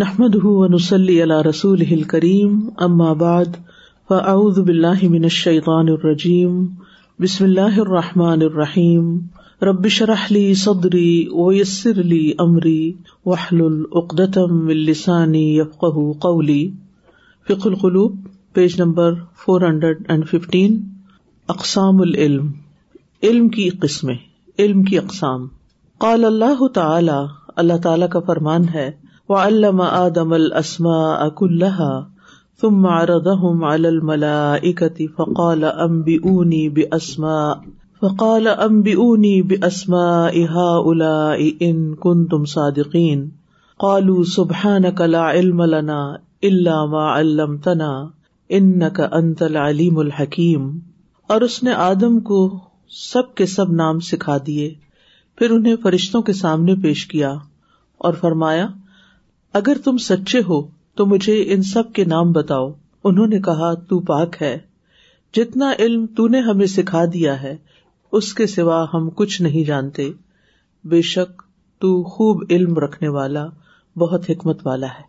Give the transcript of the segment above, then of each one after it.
نحمد نسلی اللہ رسول ہل کریم بعد آباد باللہ من الشیطان الرجیم بسم اللہ الرحمٰن الرحیم ربشرحلی صدری و یسر علی عمری وحل العقدم السانی یفق قولی فک القلوب page number four hundred and fifteen اقسام العلم علم کی قسم علم کی اقسام قال اللہ تعالی اللہ تعالیٰ کا فرمان ہے وعلم آدم الأسماء كلها ثم عرضهم على الملائكة فقال أنبئوني بأسماء فقال أنبئوني بأسماء هؤلاء إن كنتم صادقين قالوا سبحانك لا علم لنا إلا ما علمتنا إنك انت العليم الحكيم اور اس نے آدم کو سب کے سب نام سکھا دیے پھر انہیں فرشتوں کے سامنے پیش کیا اور فرمایا اگر تم سچے ہو تو مجھے ان سب کے نام بتاؤ انہوں نے کہا تو پاک ہے جتنا علم تو نے ہمیں سکھا دیا ہے اس کے سوا ہم کچھ نہیں جانتے بے شک تو خوب علم رکھنے والا بہت حکمت والا ہے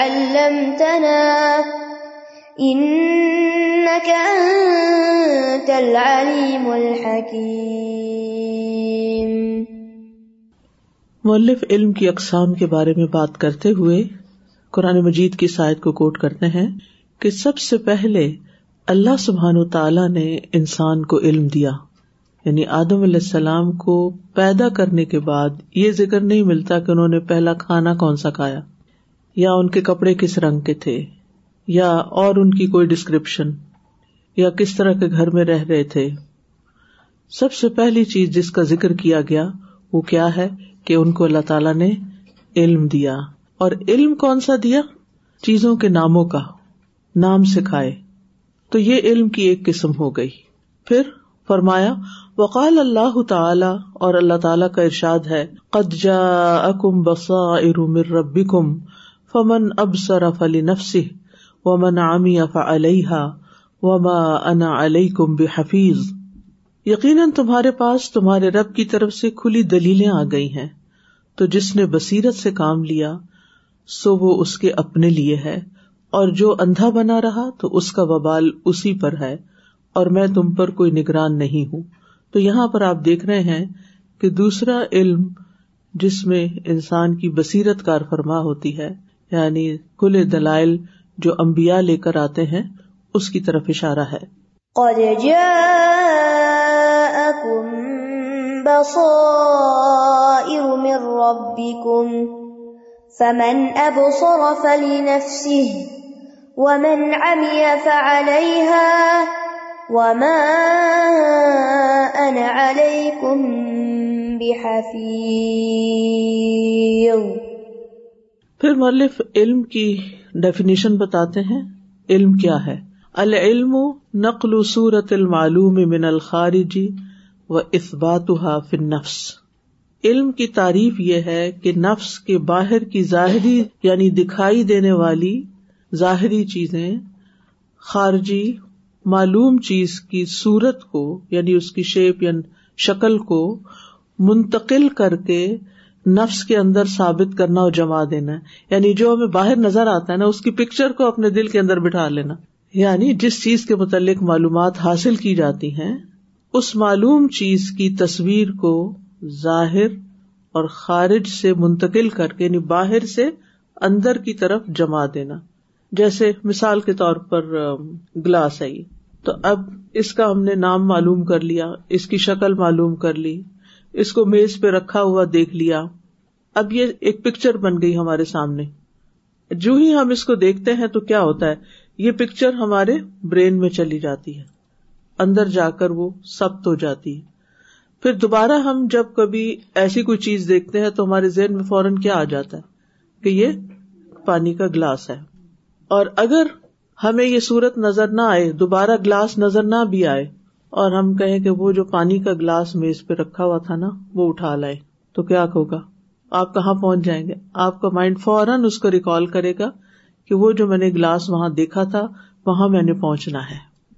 علمتنا العليم الحكيم مؤلف علم کی اقسام کے بارے میں بات کرتے ہوئے قرآن مجید کی سائد کو کوٹ کرتے ہیں کہ سب سے پہلے اللہ سبحان و تعالی نے انسان کو علم دیا یعنی آدم علیہ السلام کو پیدا کرنے کے بعد یہ ذکر نہیں ملتا کہ انہوں نے پہلا کھانا کون سا کھایا یا ان کے کپڑے کس رنگ کے تھے یا اور ان کی کوئی ڈسکرپشن یا کس طرح کے گھر میں رہ رہے تھے سب سے پہلی چیز جس کا ذکر کیا گیا وہ کیا ہے کہ ان کو اللہ تعالیٰ نے علم دیا اور علم کون سا دیا چیزوں کے ناموں کا نام سکھائے تو یہ علم کی ایک قسم ہو گئی پھر فرمایا وقال اللہ تعالی اور اللہ تعالیٰ کا ارشاد ہے قد جاءکم بصائر من ربکم فمن من اب سرف علی نفسی و من عامی اف علیحا و کم بے حفیظ یقیناً تمہارے پاس تمہارے رب کی طرف سے کھلی دلیلیں آ گئی ہیں تو جس نے بصیرت سے کام لیا سو وہ اس کے اپنے لیے ہے اور جو اندھا بنا رہا تو اس کا ببال اسی پر ہے اور میں تم پر کوئی نگران نہیں ہوں تو یہاں پر آپ دیکھ رہے ہیں کہ دوسرا علم جس میں انسان کی بصیرت کار فرما ہوتی ہے یعنی کل دلائل جو امبیا لے کر آتے ہیں اس کی طرف اشارہ ہے قد جاءكم بصائر من ربكم فمن ابصر فلنفسه ومن عمي فعليها وما انا عليكم بحفيظ پھر ملف علم کی ڈیفینیشن بتاتے ہیں علم کیا ہے العلم نقل صورت المعلوم من الخارجی و اثبات فن نفس علم کی تعریف یہ ہے کہ نفس کے باہر کی ظاہری یعنی دکھائی دینے والی ظاہری چیزیں خارجی معلوم چیز کی صورت کو یعنی اس کی شیپ یعنی شکل کو منتقل کر کے نفس کے اندر ثابت کرنا اور جما دینا یعنی جو ہمیں باہر نظر آتا ہے نا اس کی پکچر کو اپنے دل کے اندر بٹھا لینا یعنی جس چیز کے متعلق معلومات حاصل کی جاتی ہے اس معلوم چیز کی تصویر کو ظاہر اور خارج سے منتقل کر کے یعنی باہر سے اندر کی طرف جما دینا جیسے مثال کے طور پر گلاس یہ تو اب اس کا ہم نے نام معلوم کر لیا اس کی شکل معلوم کر لی اس کو میز پہ رکھا ہوا دیکھ لیا اب یہ ایک پکچر بن گئی ہمارے سامنے جو ہی ہم اس کو دیکھتے ہیں تو کیا ہوتا ہے یہ پکچر ہمارے برین میں چلی جاتی ہے اندر جا کر وہ سخت ہو جاتی ہے پھر دوبارہ ہم جب کبھی ایسی کوئی چیز دیکھتے ہیں تو ہمارے ذہن میں فوراً کیا آ جاتا ہے کہ یہ پانی کا گلاس ہے اور اگر ہمیں یہ صورت نظر نہ آئے دوبارہ گلاس نظر نہ بھی آئے اور ہم کہیں کہ وہ جو پانی کا گلاس میز پہ رکھا ہوا تھا نا وہ اٹھا لائے تو کیا ہوگا آپ کہاں پہنچ جائیں گے آپ کا مائنڈ فوراً اس کو ریکال کرے گا کہ وہ جو میں نے گلاس وہاں دیکھا تھا وہاں میں نے پہنچنا ہے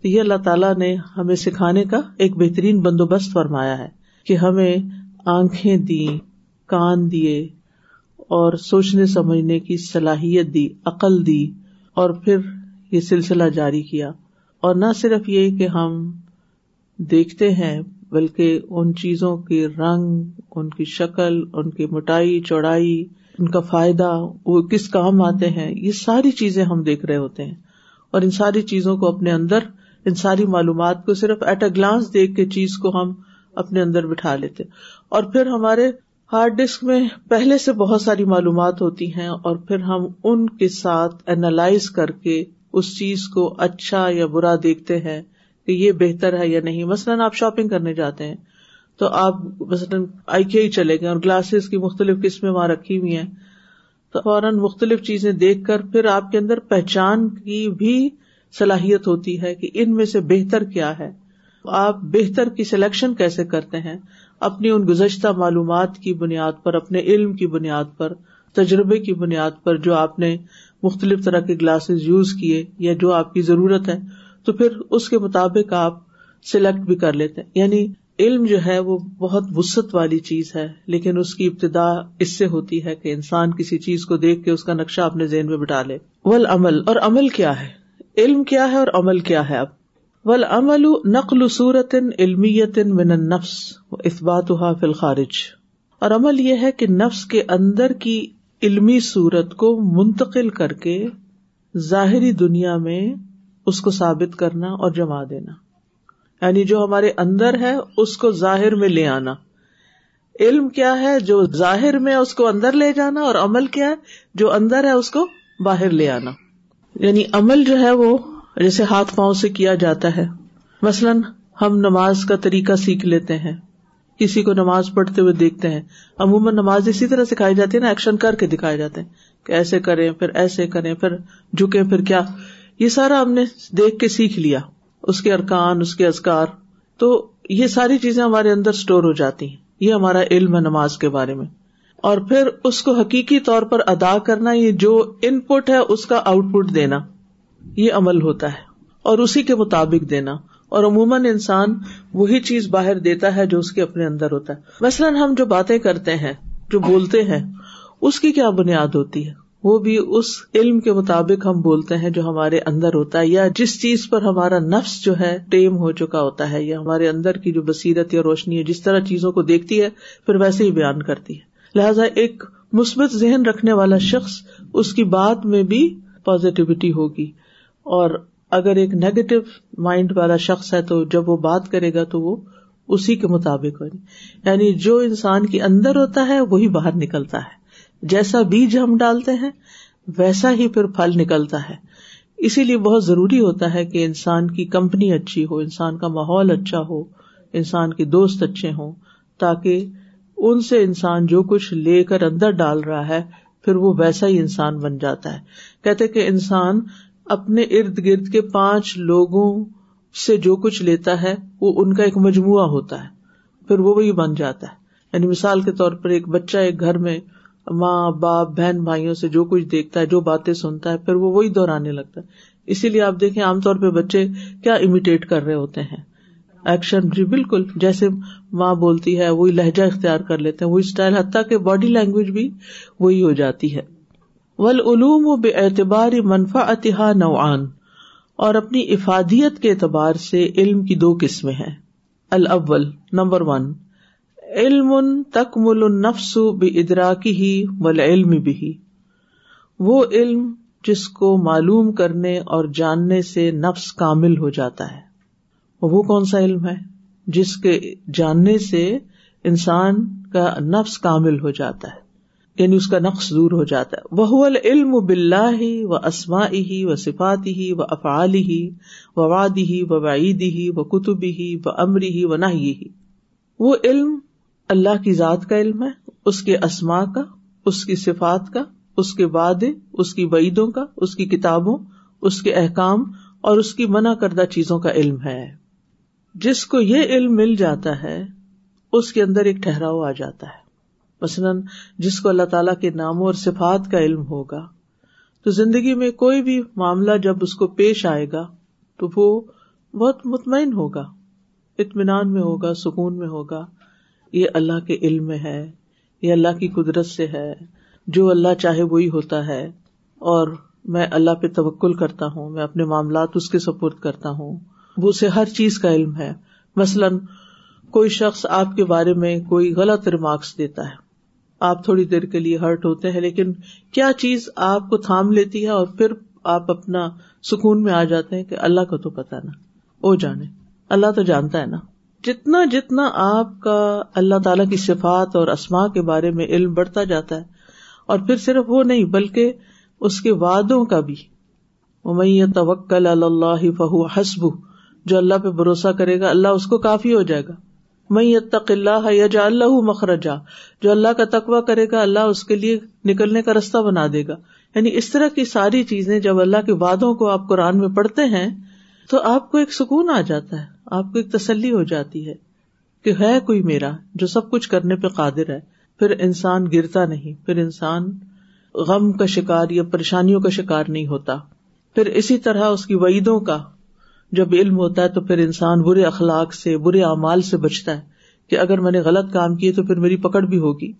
یہ اللہ تعالیٰ نے ہمیں سکھانے کا ایک بہترین بندوبست فرمایا ہے کہ ہمیں آنکھیں دی کان دیے اور سوچنے سمجھنے کی صلاحیت دی عقل دی اور پھر یہ سلسلہ جاری کیا اور نہ صرف یہ کہ ہم دیکھتے ہیں بلکہ ان چیزوں کے رنگ ان کی شکل ان کی مٹائی چوڑائی ان کا فائدہ وہ کس کام آتے ہیں یہ ساری چیزیں ہم دیکھ رہے ہوتے ہیں اور ان ساری چیزوں کو اپنے اندر ان ساری معلومات کو صرف ایٹ اے گلانس دیکھ کے چیز کو ہم اپنے اندر بٹھا لیتے اور پھر ہمارے ہارڈ ڈسک میں پہلے سے بہت ساری معلومات ہوتی ہیں اور پھر ہم ان کے ساتھ اینالائز کر کے اس چیز کو اچھا یا برا دیکھتے ہیں کہ یہ بہتر ہے یا نہیں مثلاً آپ شاپنگ کرنے جاتے ہیں تو آپ مثلاً آئی کے ہی چلے گئے اور گلاسز کی مختلف قسمیں وہاں رکھی ہوئی ہیں تو فوراً مختلف چیزیں دیکھ کر پھر آپ کے اندر پہچان کی بھی صلاحیت ہوتی ہے کہ ان میں سے بہتر کیا ہے آپ بہتر کی سلیکشن کیسے کرتے ہیں اپنی ان گزشتہ معلومات کی بنیاد پر اپنے علم کی بنیاد پر تجربے کی بنیاد پر جو آپ نے مختلف طرح کے گلاسز یوز کیے یا جو آپ کی ضرورت ہے تو پھر اس کے مطابق آپ سلیکٹ بھی کر لیتے یعنی علم جو ہے وہ بہت وسط والی چیز ہے لیکن اس کی ابتدا اس سے ہوتی ہے کہ انسان کسی چیز کو دیکھ کے اس کا نقشہ اپنے ذہن میں بٹا لے ول عمل اور عمل کیا ہے علم کیا ہے اور عمل کیا ہے اب ول عمل نقل صورت علمیت من نفس اثبات فل خارج اور عمل یہ ہے کہ نفس کے اندر کی علمی صورت کو منتقل کر کے ظاہری دنیا میں اس کو ثابت کرنا اور جما دینا یعنی جو ہمارے اندر ہے اس کو ظاہر میں لے آنا علم کیا ہے جو ظاہر میں اس کو اندر لے جانا اور عمل کیا ہے جو اندر ہے اس کو باہر لے آنا یعنی عمل جو ہے وہ جیسے ہاتھ پاؤں سے کیا جاتا ہے مثلاً ہم نماز کا طریقہ سیکھ لیتے ہیں کسی کو نماز پڑھتے ہوئے دیکھتے ہیں عموماً نماز اسی طرح سکھائی جاتی ہے نا ایکشن کر کے دکھائے جاتے ہیں کہ ایسے کریں پھر ایسے کریں پھر جھکیں پھر کیا یہ سارا ہم نے دیکھ کے سیکھ لیا اس کے ارکان اس کے ازکار تو یہ ساری چیزیں ہمارے اندر اسٹور ہو جاتی ہیں یہ ہمارا علم ہے نماز کے بارے میں اور پھر اس کو حقیقی طور پر ادا کرنا یہ جو ان پٹ ہے اس کا آؤٹ پٹ دینا یہ عمل ہوتا ہے اور اسی کے مطابق دینا اور عموماً انسان وہی چیز باہر دیتا ہے جو اس کے اپنے اندر ہوتا ہے مثلاً ہم جو باتیں کرتے ہیں جو بولتے ہیں اس کی کیا بنیاد ہوتی ہے وہ بھی اس علم کے مطابق ہم بولتے ہیں جو ہمارے اندر ہوتا ہے یا جس چیز پر ہمارا نفس جو ہے ٹیم ہو چکا ہوتا ہے یا ہمارے اندر کی جو بصیرت یا روشنی ہے جس طرح چیزوں کو دیکھتی ہے پھر ویسے ہی بیان کرتی ہے لہٰذا ایک مثبت ذہن رکھنے والا شخص اس کی بات میں بھی پازیٹیوٹی ہوگی اور اگر ایک نیگیٹو مائنڈ والا شخص ہے تو جب وہ بات کرے گا تو وہ اسی کے مطابق ہوگی یعنی جو انسان کے اندر ہوتا ہے وہی باہر نکلتا ہے جیسا بیج ہم ڈالتے ہیں ویسا ہی پھر پھل نکلتا ہے اسی لیے بہت ضروری ہوتا ہے کہ انسان کی کمپنی اچھی ہو انسان کا ماحول اچھا ہو انسان کے دوست اچھے ہوں تاکہ ان سے انسان جو کچھ لے کر اندر ڈال رہا ہے پھر وہ ویسا ہی انسان بن جاتا ہے کہتے کہ انسان اپنے ارد گرد کے پانچ لوگوں سے جو کچھ لیتا ہے وہ ان کا ایک مجموعہ ہوتا ہے پھر وہ وہی بن جاتا ہے یعنی مثال کے طور پر ایک بچہ ایک گھر میں ماں باپ بہن بھائیوں سے جو کچھ دیکھتا ہے جو باتیں سنتا ہے پھر وہ وہی دہرانے لگتا ہے اسی لیے آپ دیکھیں عام طور پہ بچے کیا امیٹیٹ کر رہے ہوتے ہیں ایکشن جی بالکل جیسے ماں بولتی ہے وہی لہجہ اختیار کر لیتے ہیں وہی اسٹائل حتیٰ کہ باڈی لینگویج بھی وہی ہو جاتی ہے ول علوم و بے اعتبار منفا اتحا نوان اور اپنی افادیت کے اعتبار سے علم کی دو قسمیں ہیں الاول نمبر ون علم تکمل نفس ادرا کی ہی علم بھی وہ علم جس کو معلوم کرنے اور جاننے سے نفس کامل ہو جاتا ہے وہ کون سا علم ہے جس کے جاننے سے انسان کا نفس کامل ہو جاتا ہے یعنی اس کا نقص دور ہو جاتا ہے وہ العلم بلّاہ و اسما ہی و صفاتی ہی و افعال ہی وادی ہی و ہی و کتب ہی و امری ہی و نہ ہی وہ علم اللہ کی ذات کا علم ہے اس کے اسما کا اس کی صفات کا اس کے وعدے اس کی وعیدوں کا اس کی کتابوں اس کے احکام اور اس کی منع کردہ چیزوں کا علم ہے جس کو یہ علم مل جاتا ہے اس کے اندر ایک ٹھہراؤ آ جاتا ہے مثلاً جس کو اللہ تعالیٰ کے ناموں اور صفات کا علم ہوگا تو زندگی میں کوئی بھی معاملہ جب اس کو پیش آئے گا تو وہ بہت مطمئن ہوگا اطمینان میں ہوگا سکون میں ہوگا یہ اللہ کے علم میں ہے یہ اللہ کی قدرت سے ہے جو اللہ چاہے وہی ہوتا ہے اور میں اللہ پہ توکل کرتا ہوں میں اپنے معاملات اس کے سپورٹ کرتا ہوں وہ اسے ہر چیز کا علم ہے مثلاً کوئی شخص آپ کے بارے میں کوئی غلط ریمارکس دیتا ہے آپ تھوڑی دیر کے لیے ہرٹ ہوتے ہیں لیکن کیا چیز آپ کو تھام لیتی ہے اور پھر آپ اپنا سکون میں آ جاتے ہیں کہ اللہ کو تو پتا نا وہ جانے اللہ تو جانتا ہے نا جتنا جتنا آپ کا اللہ تعالی کی صفات اور اسما کے بارے میں علم بڑھتا جاتا ہے اور پھر صرف وہ نہیں بلکہ اس کے وادوں کا بھی امیہ توکل اللہ فہو حسب جو اللہ پہ بھروسہ کرے گا اللہ اس کو کافی ہو جائے گا تق اللہ حجا اللہ مخرجا جو اللہ کا تقوی کرے گا اللہ اس کے لیے نکلنے کا رستہ بنا دے گا یعنی اس طرح کی ساری چیزیں جب اللہ کے وادوں کو آپ قرآن میں پڑھتے ہیں تو آپ کو ایک سکون آ جاتا ہے آپ کو ایک تسلی ہو جاتی ہے کہ ہے کوئی میرا جو سب کچھ کرنے پہ قادر ہے پھر انسان گرتا نہیں پھر انسان غم کا شکار یا پریشانیوں کا شکار نہیں ہوتا پھر اسی طرح اس کی وعیدوں کا جب علم ہوتا ہے تو پھر انسان برے اخلاق سے برے اعمال سے بچتا ہے کہ اگر میں نے غلط کام کیے تو پھر میری پکڑ بھی ہوگی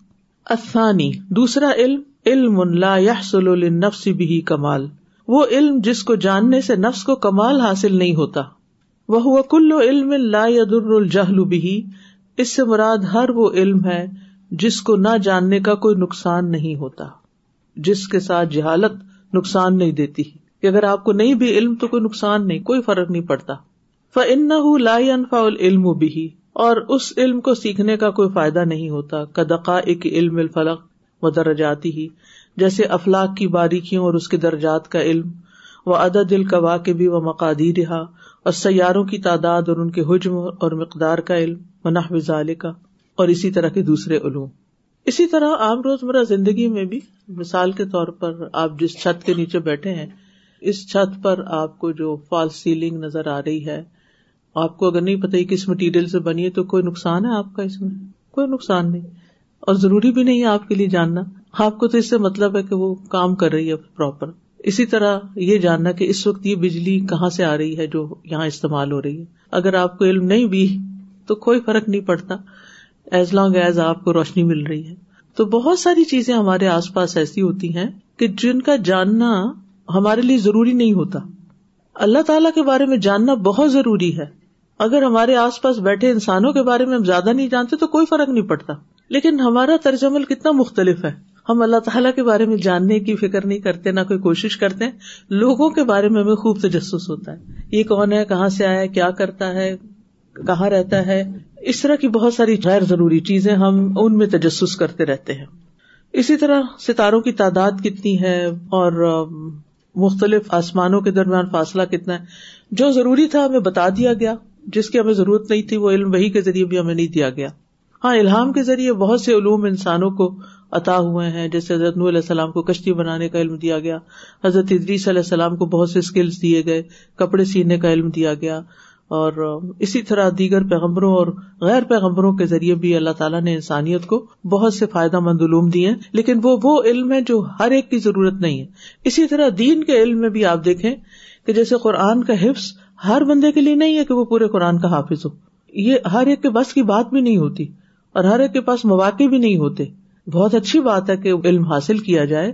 اثانی دوسرا علم علم لا يحصل للنفس بھی کمال وہ علم جس کو جاننے سے نفس کو کمال حاصل نہیں ہوتا و علم و علم الجہل بھی اس سے مراد ہر وہ علم ہے جس کو نہ جاننے کا کوئی نقصان نہیں ہوتا جس کے ساتھ جہالت نقصان نہیں دیتی کہ اگر آپ کو نہیں بھی علم تو کوئی نقصان نہیں کوئی فرق نہیں پڑتا ف لا انفا العلم بھی اور اس علم کو سیکھنے کا کوئی فائدہ نہیں ہوتا کدقا ایک علم الفلق و درجاتی ہی جیسے افلاق کی باریکیوں اور اس کے درجات کا علم وہ ادا کے بھی و مقادی رہا اور سیاروں کی تعداد اور ان کے حجم اور مقدار کا علم منا وزال کا اور اسی طرح کے دوسرے علوم اسی طرح عام روز مرہ زندگی میں بھی مثال کے طور پر آپ جس چھت کے نیچے بیٹھے ہیں اس چھت پر آپ کو جو فال سیلنگ نظر آ رہی ہے آپ کو اگر نہیں پتہ ہی کس مٹیریل سے بنی ہے تو کوئی نقصان ہے آپ کا اس میں کوئی نقصان نہیں اور ضروری بھی نہیں ہے آپ کے لیے جاننا آپ کو تو اس سے مطلب ہے کہ وہ کام کر رہی ہے پراپر اسی طرح یہ جاننا کہ اس وقت یہ بجلی کہاں سے آ رہی ہے جو یہاں استعمال ہو رہی ہے اگر آپ کو علم نہیں بھی تو کوئی فرق نہیں پڑتا ایز لانگ ایز آپ کو روشنی مل رہی ہے تو بہت ساری چیزیں ہمارے آس پاس ایسی ہوتی ہیں کہ جن کا جاننا ہمارے لیے ضروری نہیں ہوتا اللہ تعالی کے بارے میں جاننا بہت ضروری ہے اگر ہمارے آس پاس بیٹھے انسانوں کے بارے میں ہم زیادہ نہیں جانتے تو کوئی فرق نہیں پڑتا لیکن ہمارا ترجمل کتنا مختلف ہے ہم اللہ تعالیٰ کے بارے میں جاننے کی فکر نہیں کرتے نہ کوئی کوشش کرتے لوگوں کے بارے میں ہمیں خوب تجسس ہوتا ہے یہ کون ہے کہاں سے آیا کیا کرتا ہے کہاں رہتا ہے اس طرح کی بہت ساری غیر ضروری چیزیں ہم ان میں تجسس کرتے رہتے ہیں اسی طرح ستاروں کی تعداد کتنی ہے اور مختلف آسمانوں کے درمیان فاصلہ کتنا ہے جو ضروری تھا ہمیں بتا دیا گیا جس کی ہمیں ضرورت نہیں تھی وہ علم وہی کے ذریعے بھی ہمیں نہیں دیا گیا ہاں الہام کے ذریعے بہت سے علوم انسانوں کو عطا ہوئے ہیں جیسے حضرت نور علیہ السلام کو کشتی بنانے کا علم دیا گیا حضرت ادریس علیہ السلام کو بہت سے اسکلس دیے گئے کپڑے سینے کا علم دیا گیا اور اسی طرح دیگر پیغمبروں اور غیر پیغمبروں کے ذریعے بھی اللہ تعالیٰ نے انسانیت کو بہت سے فائدہ مند علوم دیے لیکن وہ وہ علم ہے جو ہر ایک کی ضرورت نہیں ہے اسی طرح دین کے علم میں بھی آپ دیکھیں کہ جیسے قرآن کا حفظ ہر بندے کے لیے نہیں ہے کہ وہ پورے قرآن کا حافظ ہو یہ ہر ایک کے بس کی بات بھی نہیں ہوتی اور ہر ایک کے پاس مواقع بھی نہیں ہوتے بہت اچھی بات ہے کہ علم حاصل کیا جائے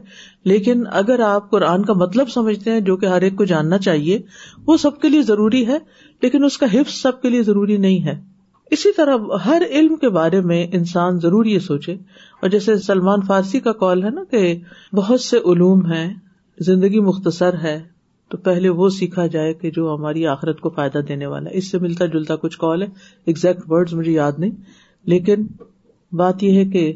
لیکن اگر آپ قرآن کا مطلب سمجھتے ہیں جو کہ ہر ایک کو جاننا چاہیے وہ سب کے لیے ضروری ہے لیکن اس کا حفظ سب کے لیے ضروری نہیں ہے اسی طرح ہر علم کے بارے میں انسان ضرور یہ سوچے اور جیسے سلمان فارسی کا کال ہے نا کہ بہت سے علوم ہیں زندگی مختصر ہے تو پہلے وہ سیکھا جائے کہ جو ہماری آخرت کو فائدہ دینے والا ہے اس سے ملتا جلتا کچھ کال ہے ایگزیکٹ ورڈ مجھے یاد نہیں لیکن بات یہ ہے کہ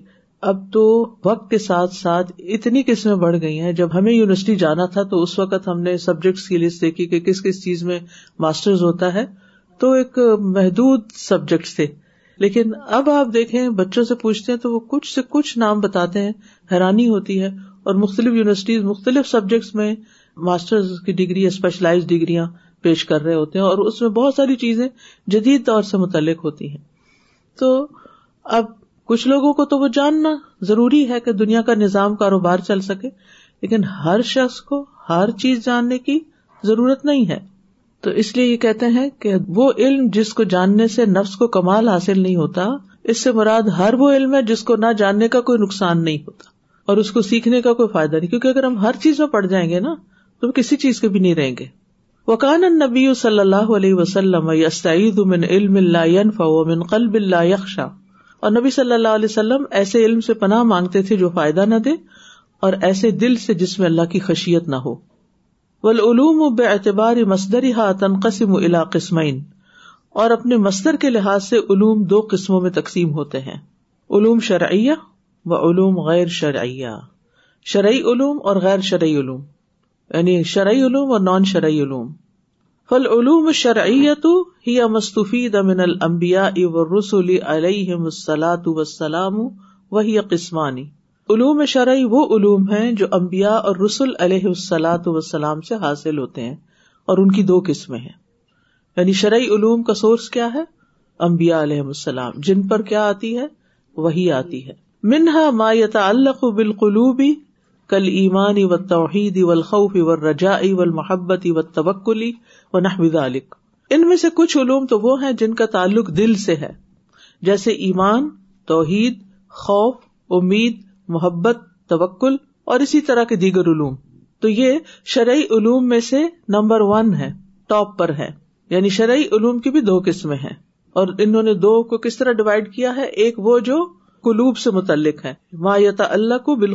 اب تو وقت کے ساتھ ساتھ اتنی قسمیں بڑھ گئی ہیں جب ہمیں یونیورسٹی جانا تھا تو اس وقت ہم نے سبجیکٹس کی لسٹ دیکھی کہ کس کس چیز میں ماسٹرز ہوتا ہے تو ایک محدود سبجیکٹس تھے لیکن اب آپ دیکھیں بچوں سے پوچھتے ہیں تو وہ کچھ سے کچھ نام بتاتے ہیں حیرانی ہوتی ہے اور مختلف یونیورسٹیز مختلف سبجیکٹس میں ماسٹرز کی ڈگری اسپیشلائز ڈگریاں پیش کر رہے ہوتے ہیں اور اس میں بہت ساری چیزیں جدید دور سے متعلق ہوتی ہیں تو اب کچھ لوگوں کو تو وہ جاننا ضروری ہے کہ دنیا کا نظام کاروبار چل سکے لیکن ہر شخص کو ہر چیز جاننے کی ضرورت نہیں ہے تو اس لیے یہ کہتے ہیں کہ وہ علم جس کو جاننے سے نفس کو کمال حاصل نہیں ہوتا اس سے مراد ہر وہ علم ہے جس کو نہ جاننے کا کوئی نقصان نہیں ہوتا اور اس کو سیکھنے کا کوئی فائدہ نہیں کیونکہ اگر ہم ہر چیز میں پڑ جائیں گے نا تو کسی چیز کے بھی نہیں رہیں گے وکان نبی النبی صلی اللہ علیہ وسلم من علم ومن قلب اللہ یکشاں اور نبی صلی اللہ علیہ وسلم ایسے علم سے پناہ مانگتے تھے جو فائدہ نہ دے اور ایسے دل سے جس میں اللہ کی خشیت نہ ہو بلعلوم و بے اعتبار مصدری ہا تنقسم و قسمین اور اپنے مصدر کے لحاظ سے علوم دو قسموں میں تقسیم ہوتے ہیں علوم شرعیہ و علوم غیر شرعیہ شرعی علوم اور غیر شرعی علوم یعنی شرعی علوم اور نان شرعی علوم علوم مستفید من الانبیاء دمن المبیا اصول علیہ وہی قسمانی علوم شرعی وہ علوم ہیں جو امبیا اور رسول علیہ و والسلام سے حاصل ہوتے ہیں اور ان کی دو قسمیں ہیں یعنی شرعی علوم کا سورس کیا ہے امبیا علیہ السلام جن پر کیا آتی ہے وہی آتی ہے منہا مایت اللہ بال قلوبی کل ایمانی و توحید و الخوف و رجا و محبت و تبکلی نحمد علک ان میں سے کچھ علوم تو وہ ہیں جن کا تعلق دل سے ہے جیسے ایمان توحید خوف امید محبت توکل اور اسی طرح کے دیگر علوم تو یہ شرعی علوم میں سے نمبر ون ہے ٹاپ پر ہے یعنی شرعی علوم کی بھی دو قسمیں ہیں اور انہوں نے دو کو کس طرح ڈیوائڈ کیا ہے ایک وہ جو قلوب سے متعلق ہے ما یتا اللہ کو بال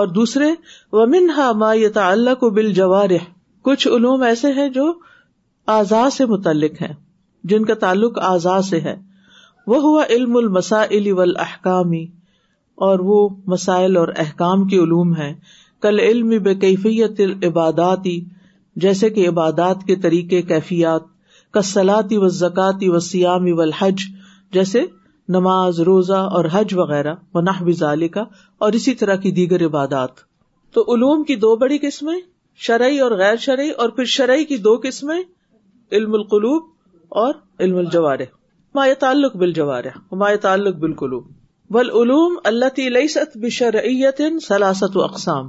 اور دوسرے ومن ہا ما یتا اللہ کو بال جوارح کچھ علوم ایسے ہیں جو آزاد سے متعلق ہیں جن کا تعلق آزاد سے ہے وہ ہوا علم المسائل والاحکامی اور وہ مسائل اور احکام کے علوم ہیں کل علم بے کیفیت عباداتی جیسے کہ عبادات کے طریقے کیفیات کسلاتی و زکاتی و سیامی و حج جیسے نماز روزہ اور حج وغیرہ و منحبالکا اور اسی طرح کی دیگر عبادات تو علوم کی دو بڑی قسمیں شرعی اور غیر شرعی اور پھر شرعی کی دو قسمیں علم القلوب اور علم الجوار ما تعلق بال جوار ما تعلق بال قلوب علوم اللہ تلعصت بشرعیت سلاست و اقسام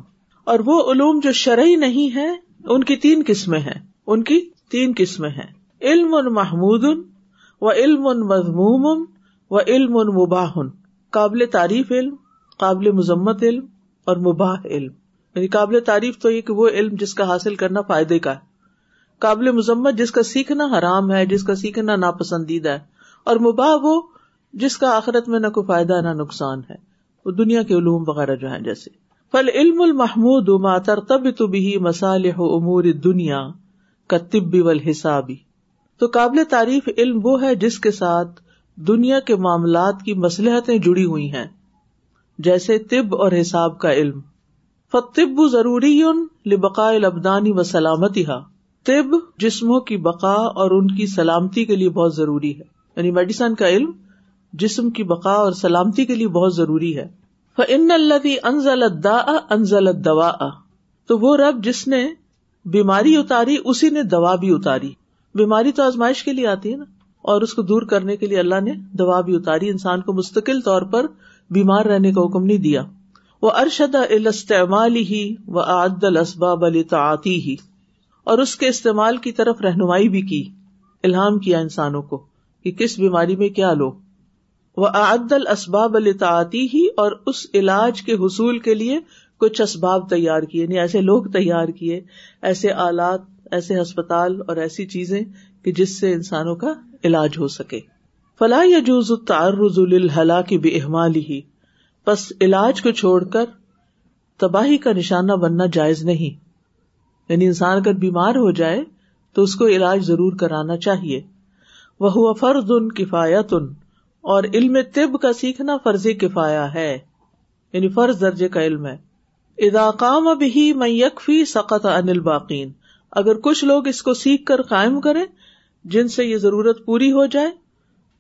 اور وہ علوم جو شرعی نہیں ہے ان کی تین قسمیں ہیں ان کی تین قسمیں ہیں علم محمود و علم مضموم و علم المباہ قابل تعریف علم قابل مذمت علم اور مباح علم یعنی قابل تعریف تو یہ کہ وہ علم جس کا حاصل کرنا فائدے کا ہے قابل مذمت جس کا سیکھنا حرام ہے جس کا سیکھنا ناپسندیدہ ہے اور مباح وہ جس کا آخرت میں نہ کوئی فائدہ نہ نقصان ہے وہ دنیا کے علوم وغیرہ جو ہیں جیسے فل علم المحمود ماتر طبی تو بھی مسال امور دنیا کا طبی و حسابی تو قابل تعریف علم وہ ہے جس کے ساتھ دنیا کے معاملات کی مصلحتیں جڑی ہوئی ہیں جیسے طب اور حساب کا علم ف طب ضروری ان لقاء البدانی و سلامتی ہا طب جسموں کی بقا اور ان کی سلامتی کے لیے بہت ضروری ہے یعنی میڈیسن کا علم جسم کی بقا اور سلامتی کے لیے بہت ضروری ہے ان اللہ دا ان انزل دوا تو وہ رب جس نے بیماری اتاری اسی نے دوا بھی اتاری بیماری تو آزمائش کے لیے آتی ہے نا اور اس کو دور کرنے کے لیے اللہ نے دوا بھی اتاری انسان کو مستقل طور پر بیمار رہنے کا حکم نہیں دیا وہ ارشد الاستعمال ہی وہ عد الاسباب الطاعتی ہی اور اس کے استعمال کی طرف رہنمائی بھی کی الہام کیا انسانوں کو کہ کس بیماری میں کیا لو وہ عد اسباب الطاطی ہی اور اس علاج کے حصول کے لیے کچھ اسباب تیار کیے یعنی ایسے لوگ تیار کیے ایسے آلات ایسے ہسپتال اور ایسی چیزیں کہ جس سے انسانوں کا علاج ہو سکے فلاح یا جوز تار رضول الحلہ کی بے احمال ہی بس علاج کو چھوڑ کر تباہی کا نشانہ بننا جائز نہیں یعنی انسان اگر بیمار ہو جائے تو اس کو علاج ضرور کرانا چاہیے وہ ہوا فرض ان ان کفایت اور علم طب کا سیکھنا فرض کفایا ہے یعنی فرض درجے کا علم ہے ادا کام اب ہی مک فی انل باقین اگر کچھ لوگ اس کو سیکھ کر قائم کرے جن سے یہ ضرورت پوری ہو جائے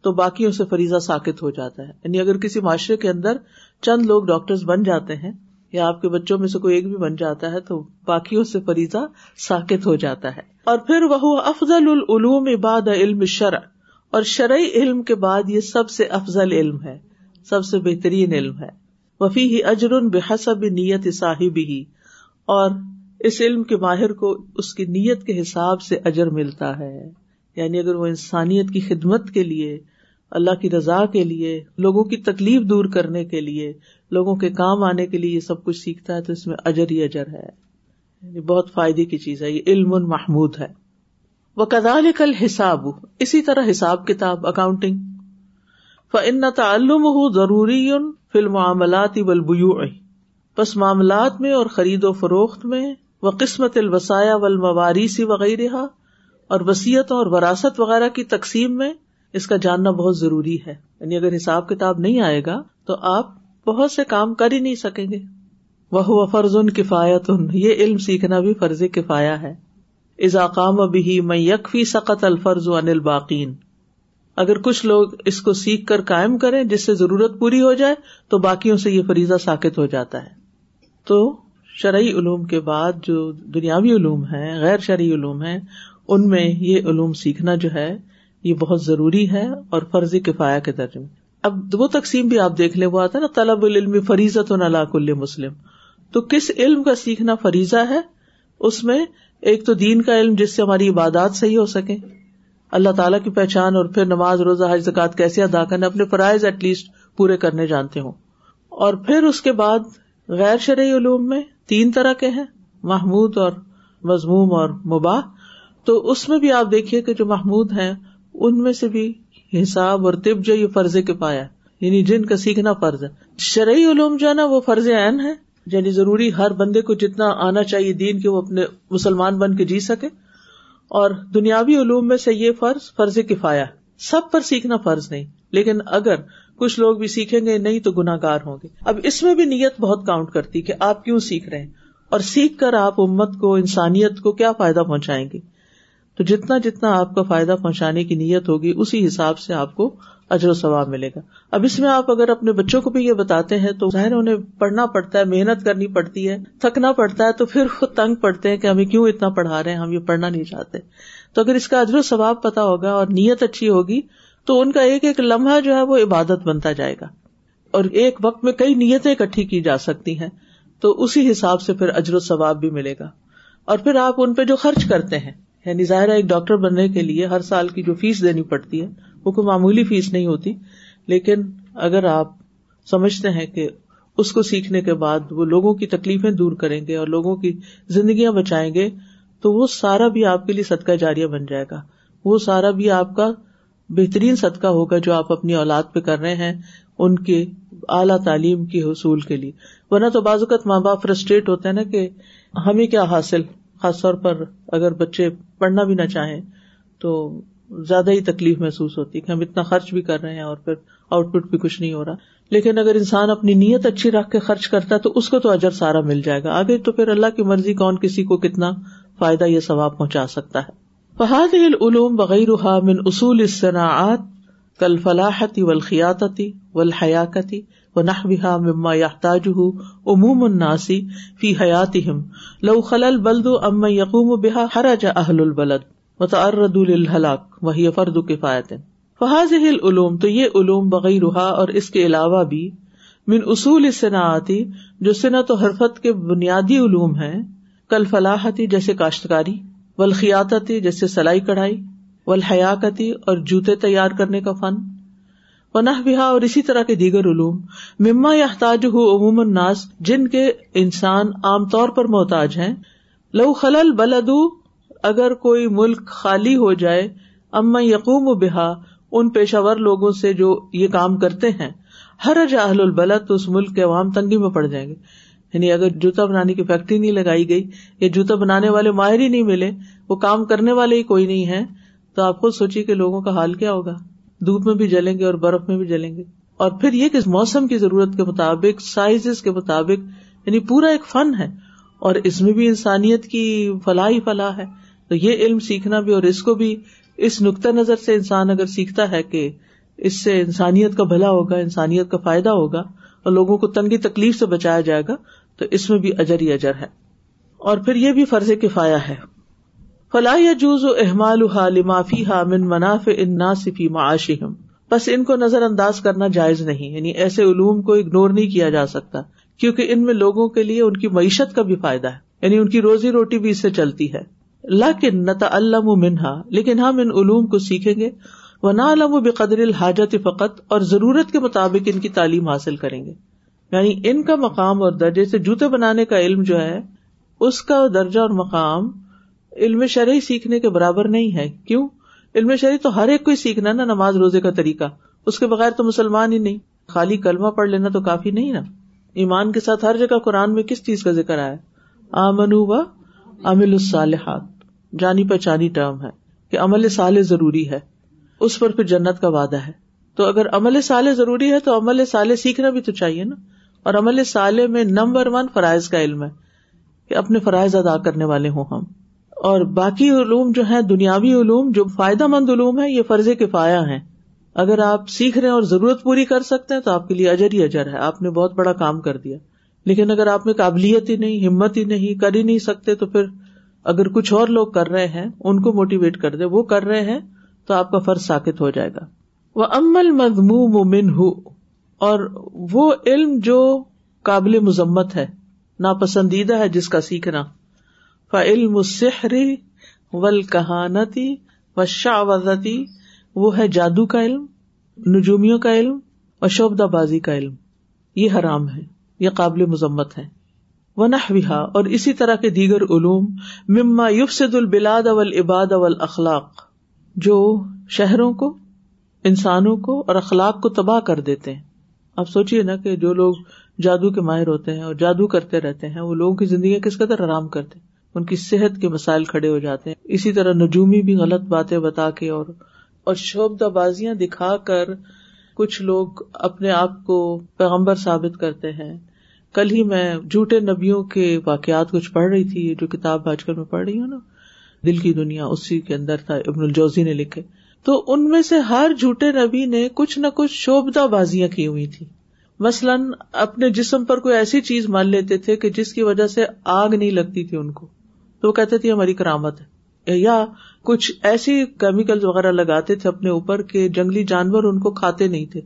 تو باقیوں سے فریضہ ساکت ہو جاتا ہے یعنی اگر کسی معاشرے کے اندر چند لوگ ڈاکٹر بن جاتے ہیں یا آپ کے بچوں میں سے کوئی ایک بھی بن جاتا ہے تو باقیوں سے فریضا ساکت ہو جاتا ہے اور پھر وہ افضل العلوم میں بعد علم شرع اور شرعی علم کے بعد یہ سب سے افضل علم ہے سب سے بہترین علم ہے وفی ہی اجر بحسب نیت صاحب ہی اور اس علم کے ماہر کو اس کی نیت کے حساب سے اجر ملتا ہے یعنی اگر وہ انسانیت کی خدمت کے لیے اللہ کی رضا کے لیے لوگوں کی تکلیف دور کرنے کے لیے لوگوں کے کام آنے کے لیے یہ سب کچھ سیکھتا ہے تو اس میں اجر ہی اجر ہے بہت فائدے کی چیز ہے یہ علم محمود ہے وہ کدال کل حساب اسی طرح حساب کتاب اکاؤنٹنگ فن تعلم ہو ضروری ان فل معاملات بس معاملات میں اور خرید و فروخت میں وہ قسمت و المواری سی وغیرہ اور وسیعت اور وراثت وغیرہ کی تقسیم میں اس کا جاننا بہت ضروری ہے یعنی اگر حساب کتاب نہیں آئے گا تو آپ بہت سے کام کر ہی نہیں سکیں گے وہ فرض ان کفایت ان یہ علم سیکھنا بھی فرض کفایا ہے اضاقام بھی میں یکفی سقط الفرض و ان الباقین اگر کچھ لوگ اس کو سیکھ کر قائم کریں جس سے ضرورت پوری ہو جائے تو باقیوں سے یہ فریضہ ساکت ہو جاتا ہے تو شرعی علوم کے بعد جو دنیاوی علوم ہے غیر شرعی علوم ہے ان میں یہ علوم سیکھنا جو ہے یہ بہت ضروری ہے اور فرض کفایا کے درجے میں اب وہ تقسیم بھی آپ دیکھ لیں وہ آتا ہے نا طلب العلم فریضت اللہ نلاق مسلم تو کس علم کا سیکھنا فریضہ ہے اس میں ایک تو دین کا علم جس سے ہماری عبادات صحیح ہو سکے اللہ تعالیٰ کی پہچان اور پھر نماز روزہ حج زکات کیسے ادا کرنے اپنے فرائض ایٹ لیسٹ پورے کرنے جانتے ہوں اور پھر اس کے بعد غیر شرعی علوم میں تین طرح کے ہیں محمود اور مضموم اور مباح تو اس میں بھی آپ دیکھیے کہ جو محمود ہیں ان میں سے بھی حساب اور طب جو یہ فرض کے پایا یعنی جن کا سیکھنا فرض ہے شرعی علوم جو ہے نا وہ فرض عین ہے یعنی ضروری ہر بندے کو جتنا آنا چاہیے دین کے وہ اپنے مسلمان بن کے جی سکے اور دنیاوی علوم میں سے یہ فرض فرض کفایا سب پر سیکھنا فرض نہیں لیکن اگر کچھ لوگ بھی سیکھیں گے نہیں تو گناگار ہوں گے اب اس میں بھی نیت بہت کاؤنٹ کرتی کہ آپ کیوں سیکھ رہے ہیں اور سیکھ کر آپ امت کو انسانیت کو کیا فائدہ پہنچائیں گے تو جتنا جتنا آپ کو فائدہ پہنچانے کی نیت ہوگی اسی حساب سے آپ کو اجر و ثواب ملے گا اب اس میں آپ اگر اپنے بچوں کو بھی یہ بتاتے ہیں تو ظاہر انہیں پڑھنا پڑتا ہے محنت کرنی پڑتی ہے تھکنا پڑتا ہے تو پھر خود تنگ پڑتے ہیں کہ ہمیں کیوں اتنا پڑھا رہے ہیں ہم یہ پڑھنا نہیں چاہتے تو اگر اس کا اجر و ثواب پتا ہوگا اور نیت اچھی ہوگی تو ان کا ایک ایک لمحہ جو ہے وہ عبادت بنتا جائے گا اور ایک وقت میں کئی نیتیں اکٹھی کی جا سکتی ہیں تو اسی حساب سے پھر اجر و ثواب بھی ملے گا اور پھر آپ ان پہ جو خرچ کرتے ہیں یعنی ظاہر ایک ڈاکٹر بننے کے لیے ہر سال کی جو فیس دینی پڑتی ہے وہ کوئی معمولی فیس نہیں ہوتی لیکن اگر آپ سمجھتے ہیں کہ اس کو سیکھنے کے بعد وہ لوگوں کی تکلیفیں دور کریں گے اور لوگوں کی زندگیاں بچائیں گے تو وہ سارا بھی آپ کے لیے صدقہ جاریہ بن جائے گا وہ سارا بھی آپ کا بہترین صدقہ ہوگا جو آپ اپنی اولاد پہ کر رہے ہیں ان کے اعلیٰ تعلیم کے حصول کے لیے ورنہ تو بعض اوقات ماں باپ فرسٹریٹ ہوتے ہیں نا کہ ہمیں کیا حاصل خاص طور پر اگر بچے پڑھنا بھی نہ چاہیں تو زیادہ ہی تکلیف محسوس ہوتی ہے کہ ہم اتنا خرچ بھی کر رہے ہیں اور پھر آؤٹ پٹ بھی کچھ نہیں ہو رہا لیکن اگر انسان اپنی نیت اچھی رکھ کے خرچ کرتا ہے تو اس کو تو اجر سارا مل جائے گا آگے تو پھر اللہ کی مرضی کون کسی کو کتنا فائدہ یا ثواب پہنچا سکتا ہے فہاد العلوم بغیر اصول کل فلاحتی ولخیاتی و پنہ بہا مما فی حیات لو خلل بلدو اما یقوم بحا اہل البلد متعرد الحلاق فحاظ ہل علوم تو یہ علوم بغی روحا اور اس کے علاوہ بھی من اصول صنعتی جو صنعت و حرفت کے بنیادی علوم ہیں کل فلاحتی جیسے کاشتکاری ولخیاتی جیسے سلائی کڑھائی و اور جوتے تیار کرنے کا فن پناہ بہا اور اسی طرح کے دیگر علوم مما ہو عموم ناز جن کے انسان عام طور پر محتاج ہیں لو خلل بلدو اگر کوئی ملک خالی ہو جائے اما یقوم و بہا ان پیشہ ور لوگوں سے جو یہ کام کرتے ہیں ہر اہل البلد تو اس ملک کے عوام تنگی میں پڑ جائیں گے یعنی اگر جوتا بنانے کی فیکٹری نہیں لگائی گئی یا جوتا بنانے والے ماہر ہی نہیں ملے وہ کام کرنے والے ہی کوئی نہیں ہے تو آپ خود سوچیے کہ لوگوں کا حال کیا ہوگا دھوپ میں بھی جلیں گے اور برف میں بھی جلیں گے اور پھر یہ کہ موسم کی ضرورت کے مطابق سائز کے مطابق یعنی پورا ایک فن ہے اور اس میں بھی انسانیت کی فلاح ہی فلاح ہے تو یہ علم سیکھنا بھی اور اس کو بھی اس نقطۂ نظر سے انسان اگر سیکھتا ہے کہ اس سے انسانیت کا بھلا ہوگا انسانیت کا فائدہ ہوگا اور لوگوں کو تنگی تکلیف سے بچایا جائے گا تو اس میں بھی اجر ہی اجر ہے اور پھر یہ بھی فرض کفایا ہے فلاح یا جوز و احمال معاشہم بس ان کو نظر انداز کرنا جائز نہیں یعنی ایسے علوم کو اگنور نہیں کیا جا سکتا کیونکہ ان میں لوگوں کے لیے ان کی معیشت کا بھی فائدہ ہے یعنی ان کی روزی روٹی بھی اس سے چلتی ہے لاکن نتا و منہا لیکن ہم ان علوم کو سیکھیں گے نہ علم و بے قدرل حاجت اور ضرورت کے مطابق ان کی تعلیم حاصل کریں گے یعنی ان کا مقام اور درجے سے جوتے بنانے کا علم جو ہے اس کا درجہ اور مقام علم شرح سیکھنے کے برابر نہیں ہے کیوں علم شرح تو ہر ایک کو ہی سیکھنا نا نماز روزے کا طریقہ اس کے بغیر تو مسلمان ہی نہیں خالی کلمہ پڑھ لینا تو کافی نہیں نا ایمان کے ساتھ ہر جگہ قرآن میں کس چیز کا ذکر آیا آمنو و امل الصالحات جانی پہچانی ٹرم ہے کہ عمل سال ضروری ہے اس پر پھر جنت کا وعدہ ہے تو اگر عمل سال ضروری ہے تو عمل صالح سیکھنا بھی تو چاہیے نا اور عمل سال میں نمبر ون فرائض کا علم ہے کہ اپنے فرائض ادا کرنے والے ہوں ہم اور باقی علوم جو ہے دنیاوی علوم جو فائدہ مند علوم ہے یہ فرض کفایا ہے اگر آپ سیکھ رہے ہیں اور ضرورت پوری کر سکتے ہیں تو آپ کے لیے اجر ہی اجر ہے آپ نے بہت بڑا کام کر دیا لیکن اگر آپ میں قابلیت ہی نہیں ہمت ہی نہیں کر ہی نہیں سکتے تو پھر اگر کچھ اور لوگ کر رہے ہیں ان کو موٹیویٹ کر دے وہ کر رہے ہیں تو آپ کا فرض ساکت ہو جائے گا وہ امل مضموم ممن ہو اور وہ علم جو قابل مذمت ہے ناپسندیدہ ہے جس کا سیکھنا ف سحری و الانتی و شاوزتی وہ ہے جادو کا علم نجومیوں کا علم اور شوبدہ بازی کا علم یہ حرام ہے یہ قابل مذمت ہے وہ اور اسی طرح کے دیگر علوم مما یفسد البلاد اول عباد اول اخلاق جو شہروں کو انسانوں کو اور اخلاق کو تباہ کر دیتے ہیں آپ سوچیے نا کہ جو لوگ جادو کے ماہر ہوتے ہیں اور جادو کرتے رہتے ہیں وہ لوگوں کی زندگیاں کس قدر آرام کرتے ان کی صحت کے مسائل کھڑے ہو جاتے ہیں اسی طرح نجومی بھی غلط باتیں بتا کے اور اور شوبدہ بازیاں دکھا کر کچھ لوگ اپنے آپ کو پیغمبر ثابت کرتے ہیں کل ہی میں جھوٹے نبیوں کے واقعات کچھ پڑھ رہی تھی جو کتاب آج کل میں پڑھ رہی ہوں نا دل کی دنیا اسی کے اندر تھا ابن الجوزی نے لکھے تو ان میں سے ہر جھوٹے نبی نے کچھ نہ کچھ شوبدہ بازیاں کی ہوئی تھی مثلاً اپنے جسم پر کوئی ایسی چیز مان لیتے تھے کہ جس کی وجہ سے آگ نہیں لگتی تھی ان کو تو وہ کہتے تھے ہماری کرامت ہے یا کچھ ایسی کیمیکل وغیرہ لگاتے تھے اپنے اوپر کہ جنگلی جانور ان کو کھاتے نہیں تھے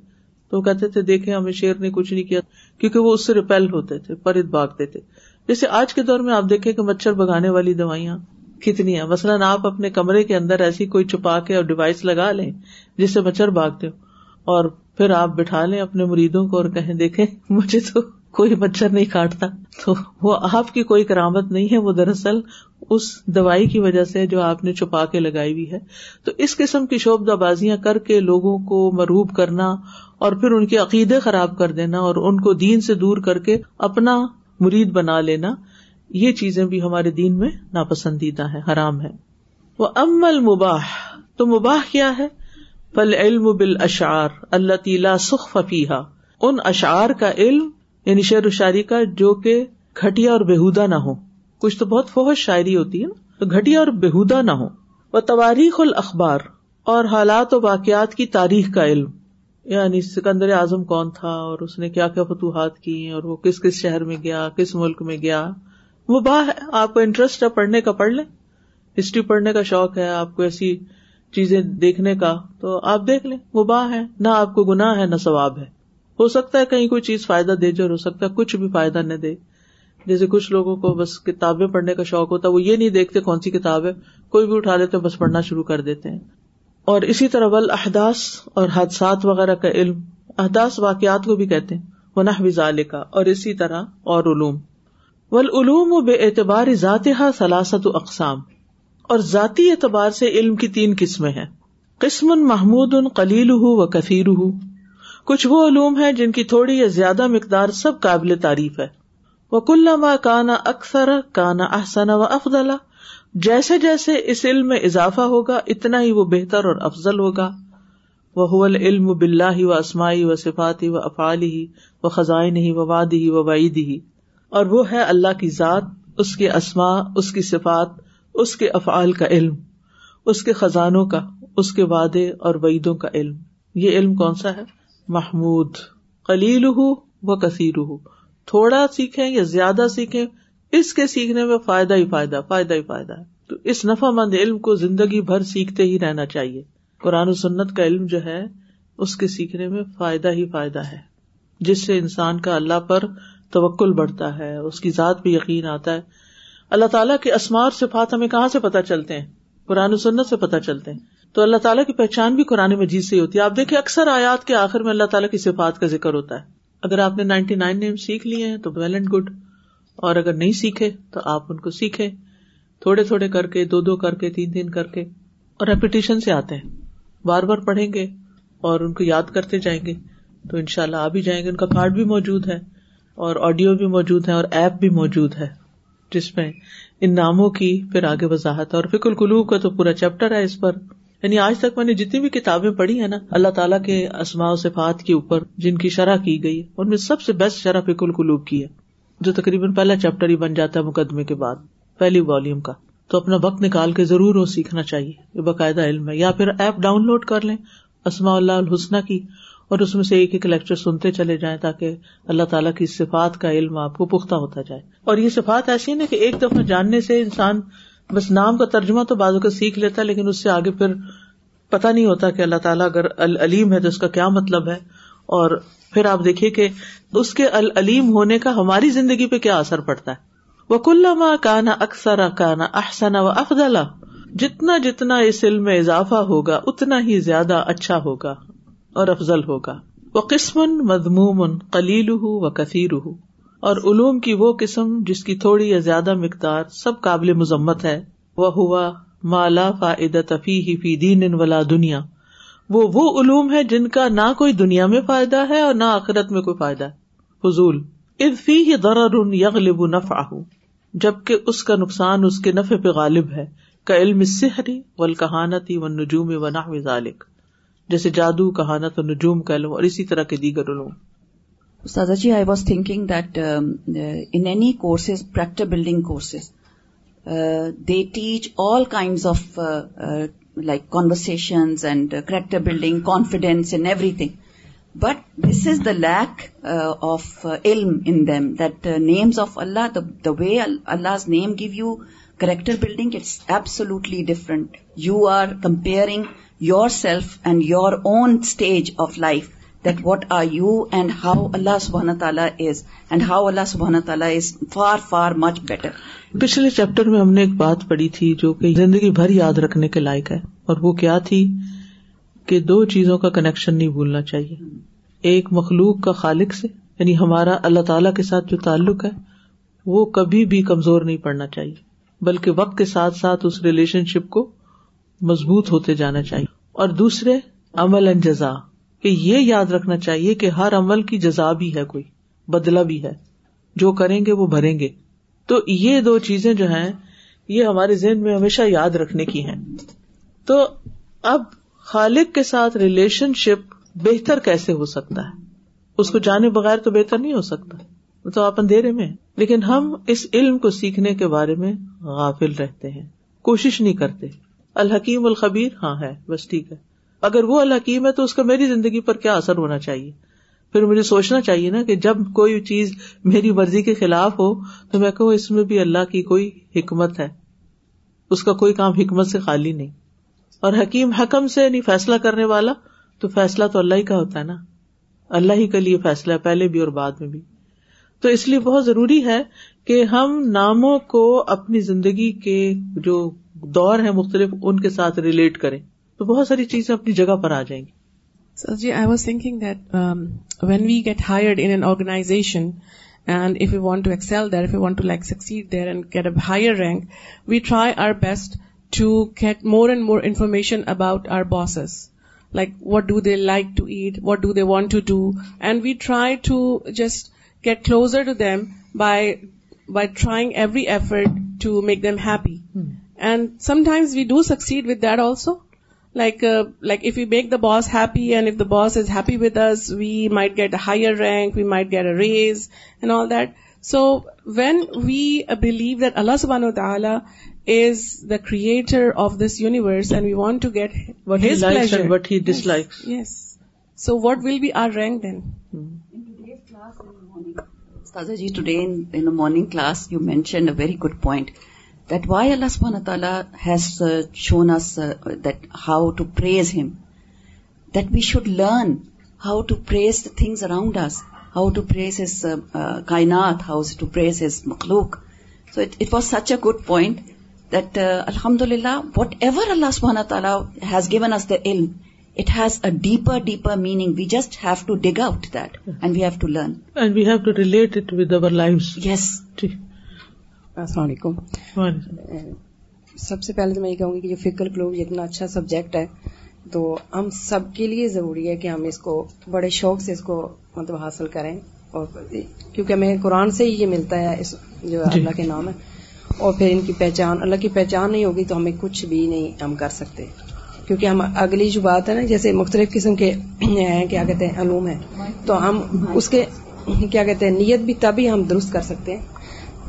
تو وہ کہتے تھے دیکھے ہمیں شیر نے کچھ نہیں کیا کیونکہ وہ اس سے ریپیل ہوتے تھے پرت بھاگتے تھے جیسے آج کے دور میں آپ دیکھیں کہ مچھر بگانے والی دوائیاں کتنی ہیں مثلاً آپ اپنے کمرے کے اندر ایسی کوئی چھپا کے اور ڈیوائس لگا لیں جس سے مچھر بھاگتے ہو اور پھر آپ بٹھا لیں اپنے مریدوں کو اور کہیں دیکھیں مجھے تو کوئی مچھر نہیں کاٹتا تو وہ آپ کی کوئی کرامت نہیں ہے وہ دراصل اس دوائی کی وجہ سے جو آپ نے چھپا کے لگائی ہوئی ہے تو اس قسم کی شوبدہ بازیاں کر کے لوگوں کو مروب کرنا اور پھر ان کے عقیدے خراب کر دینا اور ان کو دین سے دور کر کے اپنا مرید بنا لینا یہ چیزیں بھی ہمارے دین میں ناپسندیدہ ہے حرام ہے وہ ام المباح تو مباح کیا ہے پل علم بل اشعار اللہ تیلا سخ ففیحا ان اشعار کا علم یعنی شعر و شاعری کا جو کہ گٹیا اور بےحدا نہ ہو کچھ تو بہت فوت شاعری ہوتی ہے نا تو گٹیا اور بےحدا نہ ہو وہ تباریخ الخبار اور حالات و واقعات کی تاریخ کا علم یعنی سکندر اعظم کون تھا اور اس نے کیا کیا فتوحات کی اور وہ کس کس شہر میں گیا کس ملک میں گیا وہ باہ ہے، آپ کو انٹرسٹ ہے پڑھنے کا پڑھ لیں ہسٹری پڑھنے کا شوق ہے آپ کو ایسی چیزیں دیکھنے کا تو آپ دیکھ لیں وہ باہ ہے نہ آپ کو گناہ ہے نہ ثواب ہے ہو سکتا ہے کہیں کوئی چیز فائدہ دے جائے اور ہو سکتا ہے کچھ بھی فائدہ نہ دے جیسے کچھ لوگوں کو بس کتابیں پڑھنے کا شوق ہوتا ہے وہ یہ نہیں دیکھتے کون سی کتاب ہے کوئی بھی اٹھا لیتے بس پڑھنا شروع کر دیتے ہیں اور اسی طرح ول احداس اور حادثات وغیرہ کا علم احداس واقعات کو بھی کہتے ہیں وہ نہ وزال کا اور اسی طرح اور علوم ول علوم و بے اعتبار ذات سلاست و اقسام اور ذاتی اعتبار سے علم کی تین قسمیں ہیں قسم محمود ان قلیل و کثیر ہوں کچھ وہ علوم ہے جن کی تھوڑی یا زیادہ مقدار سب قابل تعریف ہے وہ کل کانا اکثر کانا احسن و افضلا جیسے جیسے اس علم میں اضافہ ہوگا اتنا ہی وہ بہتر اور افضل ہوگا وہ حول علم بلّہ ہی و اسماعی و صفاتی و افعال ہی و خزائن ہی ہی و وعید ہی اور وہ ہے اللہ کی ذات اس کے اسماء اس کی صفات اس کے افعال کا علم اس کے خزانوں کا اس کے وعدے اور وعیدوں کا علم یہ علم کون سا ہے محمود کلیل ہو وہ کثیر ہو تھوڑا سیکھیں یا زیادہ سیکھیں اس کے سیکھنے میں فائدہ ہی فائدہ فائدہ ہی فائدہ ہے تو اس نفا مند علم کو زندگی بھر سیکھتے ہی رہنا چاہیے قرآن و سنت کا علم جو ہے اس کے سیکھنے میں فائدہ ہی فائدہ ہے جس سے انسان کا اللہ پر توکل بڑھتا ہے اس کی ذات پہ یقین آتا ہے اللہ تعالیٰ کے اسمار صفات ہمیں کہاں سے پتہ چلتے ہیں قرآن و سنت سے پتہ چلتے ہیں تو اللہ تعالیٰ کی پہچان بھی قرآن سے ہی ہوتی ہے آپ دیکھیں اکثر آیات کے آخر میں اللہ تعالیٰ کی صفات کا ذکر ہوتا ہے اگر آپ نے نائنٹی نائن نیم سیکھ لیے ہیں تو ویل اینڈ گڈ اور اگر نہیں سیکھے تو آپ ان کو سیکھے تھوڑے تھوڑے کر کے دو دو کر کے تین تین کر کے اور ریپیٹیشن سے آتے ہیں بار بار پڑھیں گے اور ان کو یاد کرتے جائیں گے تو ان شاء اللہ آ بھی جائیں گے ان کا کارڈ بھی موجود ہے اور آڈیو بھی موجود ہے اور ایپ بھی موجود ہے جس میں ان ناموں کی پھر آگے وضاحت اور فکل کلو کا تو پورا چیپٹر ہے اس پر یعنی آج تک میں نے جتنی بھی کتابیں پڑھی ہیں نا اللہ تعالیٰ کے و صفات کے اوپر جن کی شرح کی گئی ان میں سب سے بیسٹ شرح فی القلوب کی ہے جو تقریباً پہلا چیپٹر ہی بن جاتا ہے مقدمے کے بعد پہلی والیوم کا تو اپنا وقت نکال کے ضرور وہ سیکھنا چاہیے یہ باقاعدہ علم ہے یا پھر ایپ ڈاؤن لوڈ کر لیں اسماء اللہ الحسنہ کی اور اس میں سے ایک ایک لیکچر سنتے چلے جائیں تاکہ اللہ تعالیٰ کی صفات کا علم آپ کو پختہ ہوتا جائے اور یہ صفات ایسی نا کہ ایک دفعہ جاننے سے انسان بس نام کا ترجمہ تو بازو کا سیکھ لیتا ہے لیکن اس سے آگے پھر پتا نہیں ہوتا کہ اللہ تعالیٰ اگر العلیم ہے تو اس کا کیا مطلب ہے اور پھر آپ دیکھیے کہ اس کے العلیم ہونے کا ہماری زندگی پہ کیا اثر پڑتا ہے وہ کل کانا اکثر کانا احسن و افضلا جتنا جتنا اس علم میں اضافہ ہوگا اتنا ہی زیادہ اچھا ہوگا اور افضل ہوگا وہ قسم مضمومن کلیل ہُو و کثیر ہوں اور علوم کی وہ قسم جس کی تھوڑی یا زیادہ مقدار سب قابل مذمت ہے وہ ہوا مالا فی دین ولا دنیا وہ وہ علوم ہے جن کا نہ کوئی دنیا میں فائدہ ہے اور نہ آخرت میں کوئی فائدہ ہے فضول فی جبکہ اس کا نقصان اس کے نفے پہ غالب ہے کا علم و کہانت ہی و نجوم و نحو ذالک جیسے جادو کہانت و نجوم علم اور اسی طرح کے دیگر علوم سازا جی I was thinking in any courses character building courses they teach all kinds of like conversations and character building confidence everything but this is the lack of علم in them names of Allah the way Allah name gave you character building it's absolutely different you are comparing yourself and your own stage of life پچھلے chapter میں ہم نے ایک بات پڑھی تھی جو کہ زندگی بھر یاد رکھنے کے لائق ہے اور وہ کیا تھی کہ دو چیزوں کا کنیکشن نہیں بھولنا چاہیے ایک مخلوق کا خالق سے یعنی ہمارا اللہ تعالیٰ کے ساتھ جو تعلق ہے وہ کبھی بھی کمزور نہیں پڑنا چاہیے بلکہ وقت کے ساتھ ساتھ اس ریلیشن شپ کو مضبوط ہوتے جانا چاہیے اور دوسرے عمل انجزا کہ یہ یاد رکھنا چاہیے کہ ہر عمل کی جزا بھی ہے کوئی بدلا بھی ہے جو کریں گے وہ بھریں گے تو یہ دو چیزیں جو ہیں یہ ہمارے ذہن میں ہمیشہ یاد رکھنے کی ہیں تو اب خالق کے ساتھ ریلیشن شپ بہتر کیسے ہو سکتا ہے اس کو جانے بغیر تو بہتر نہیں ہو سکتا وہ تو آپ اندھیرے میں لیکن ہم اس علم کو سیکھنے کے بارے میں غافل رہتے ہیں کوشش نہیں کرتے الحکیم الخبیر ہاں ہے بس ٹھیک ہے اگر وہ اللہ کیم ہے تو اس کا میری زندگی پر کیا اثر ہونا چاہیے پھر مجھے سوچنا چاہیے نا کہ جب کوئی چیز میری مرضی کے خلاف ہو تو میں کہوں اس میں بھی اللہ کی کوئی حکمت ہے اس کا کوئی کام حکمت سے خالی نہیں اور حکیم حکم سے نہیں فیصلہ کرنے والا تو فیصلہ تو اللہ ہی کا ہوتا ہے نا اللہ ہی کا لیے فیصلہ پہلے بھی اور بعد میں بھی تو اس لیے بہت ضروری ہے کہ ہم ناموں کو اپنی زندگی کے جو دور ہیں مختلف ان کے ساتھ ریلیٹ کریں تو بہت ساری چیزیں اپنی جگہ پر آ جائیں گی sir ji I was thinking that when we get hired in an organization and if you want to excel there you want to like succeed there and get higher rank we try our best to get more and more information about our bosses like what do they like to eat what do they want to do and we try to just get closer to them by by trying every effort to make them happy and sometimes we do succeed with that also Uh, like if we make the boss happy and if the boss is happy with us, we might get a higher rank, we might get a raise and all that. So when we uh, believe that Allah subhanahu wa ta'ala is the creator of this universe and we want to get what His pleasure. He likes and what He dislikes. Yes. So what will be our rank then? Hmm. In today's class in the morning, Ustazah ji, today in the morning class you mentioned a very good point that why Allah تعالیٰ has shown us that how to praise him that we should learn how to praise the things around us how to praise praise کائنات how to praise his مخلوق so it was such a good point that الحمد للہ what ever اللہ سلبن تعالیٰ has given is the علم it has a deeper deeper meaning we just have to dig out that and we have to learn and we have to relate it with our life yes ٹھیک السلام علیکم سب سے پہلے تو میں یہ کہوں گی کہ جو فکر کلو اتنا اچھا سبجیکٹ ہے تو ہم سب کے لیے ضروری ہے کہ ہم اس کو بڑے شوق سے اس کو مطلب حاصل کریں اور کیونکہ ہمیں قرآن سے ہی یہ ملتا ہے اس جو جی۔ اللہ کے نام ہے اور پھر ان کی پہچان اللہ کی پہچان نہیں ہوگی تو ہمیں کچھ بھی نہیں ہم کر سکتے کیونکہ ہم اگلی جو بات ہے نا جیسے مختلف قسم کے کیا کہتے ہیں علوم ہیں تو ہم اس کے کیا کہتے ہیں نیت بھی تبھی ہم درست کر سکتے ہیں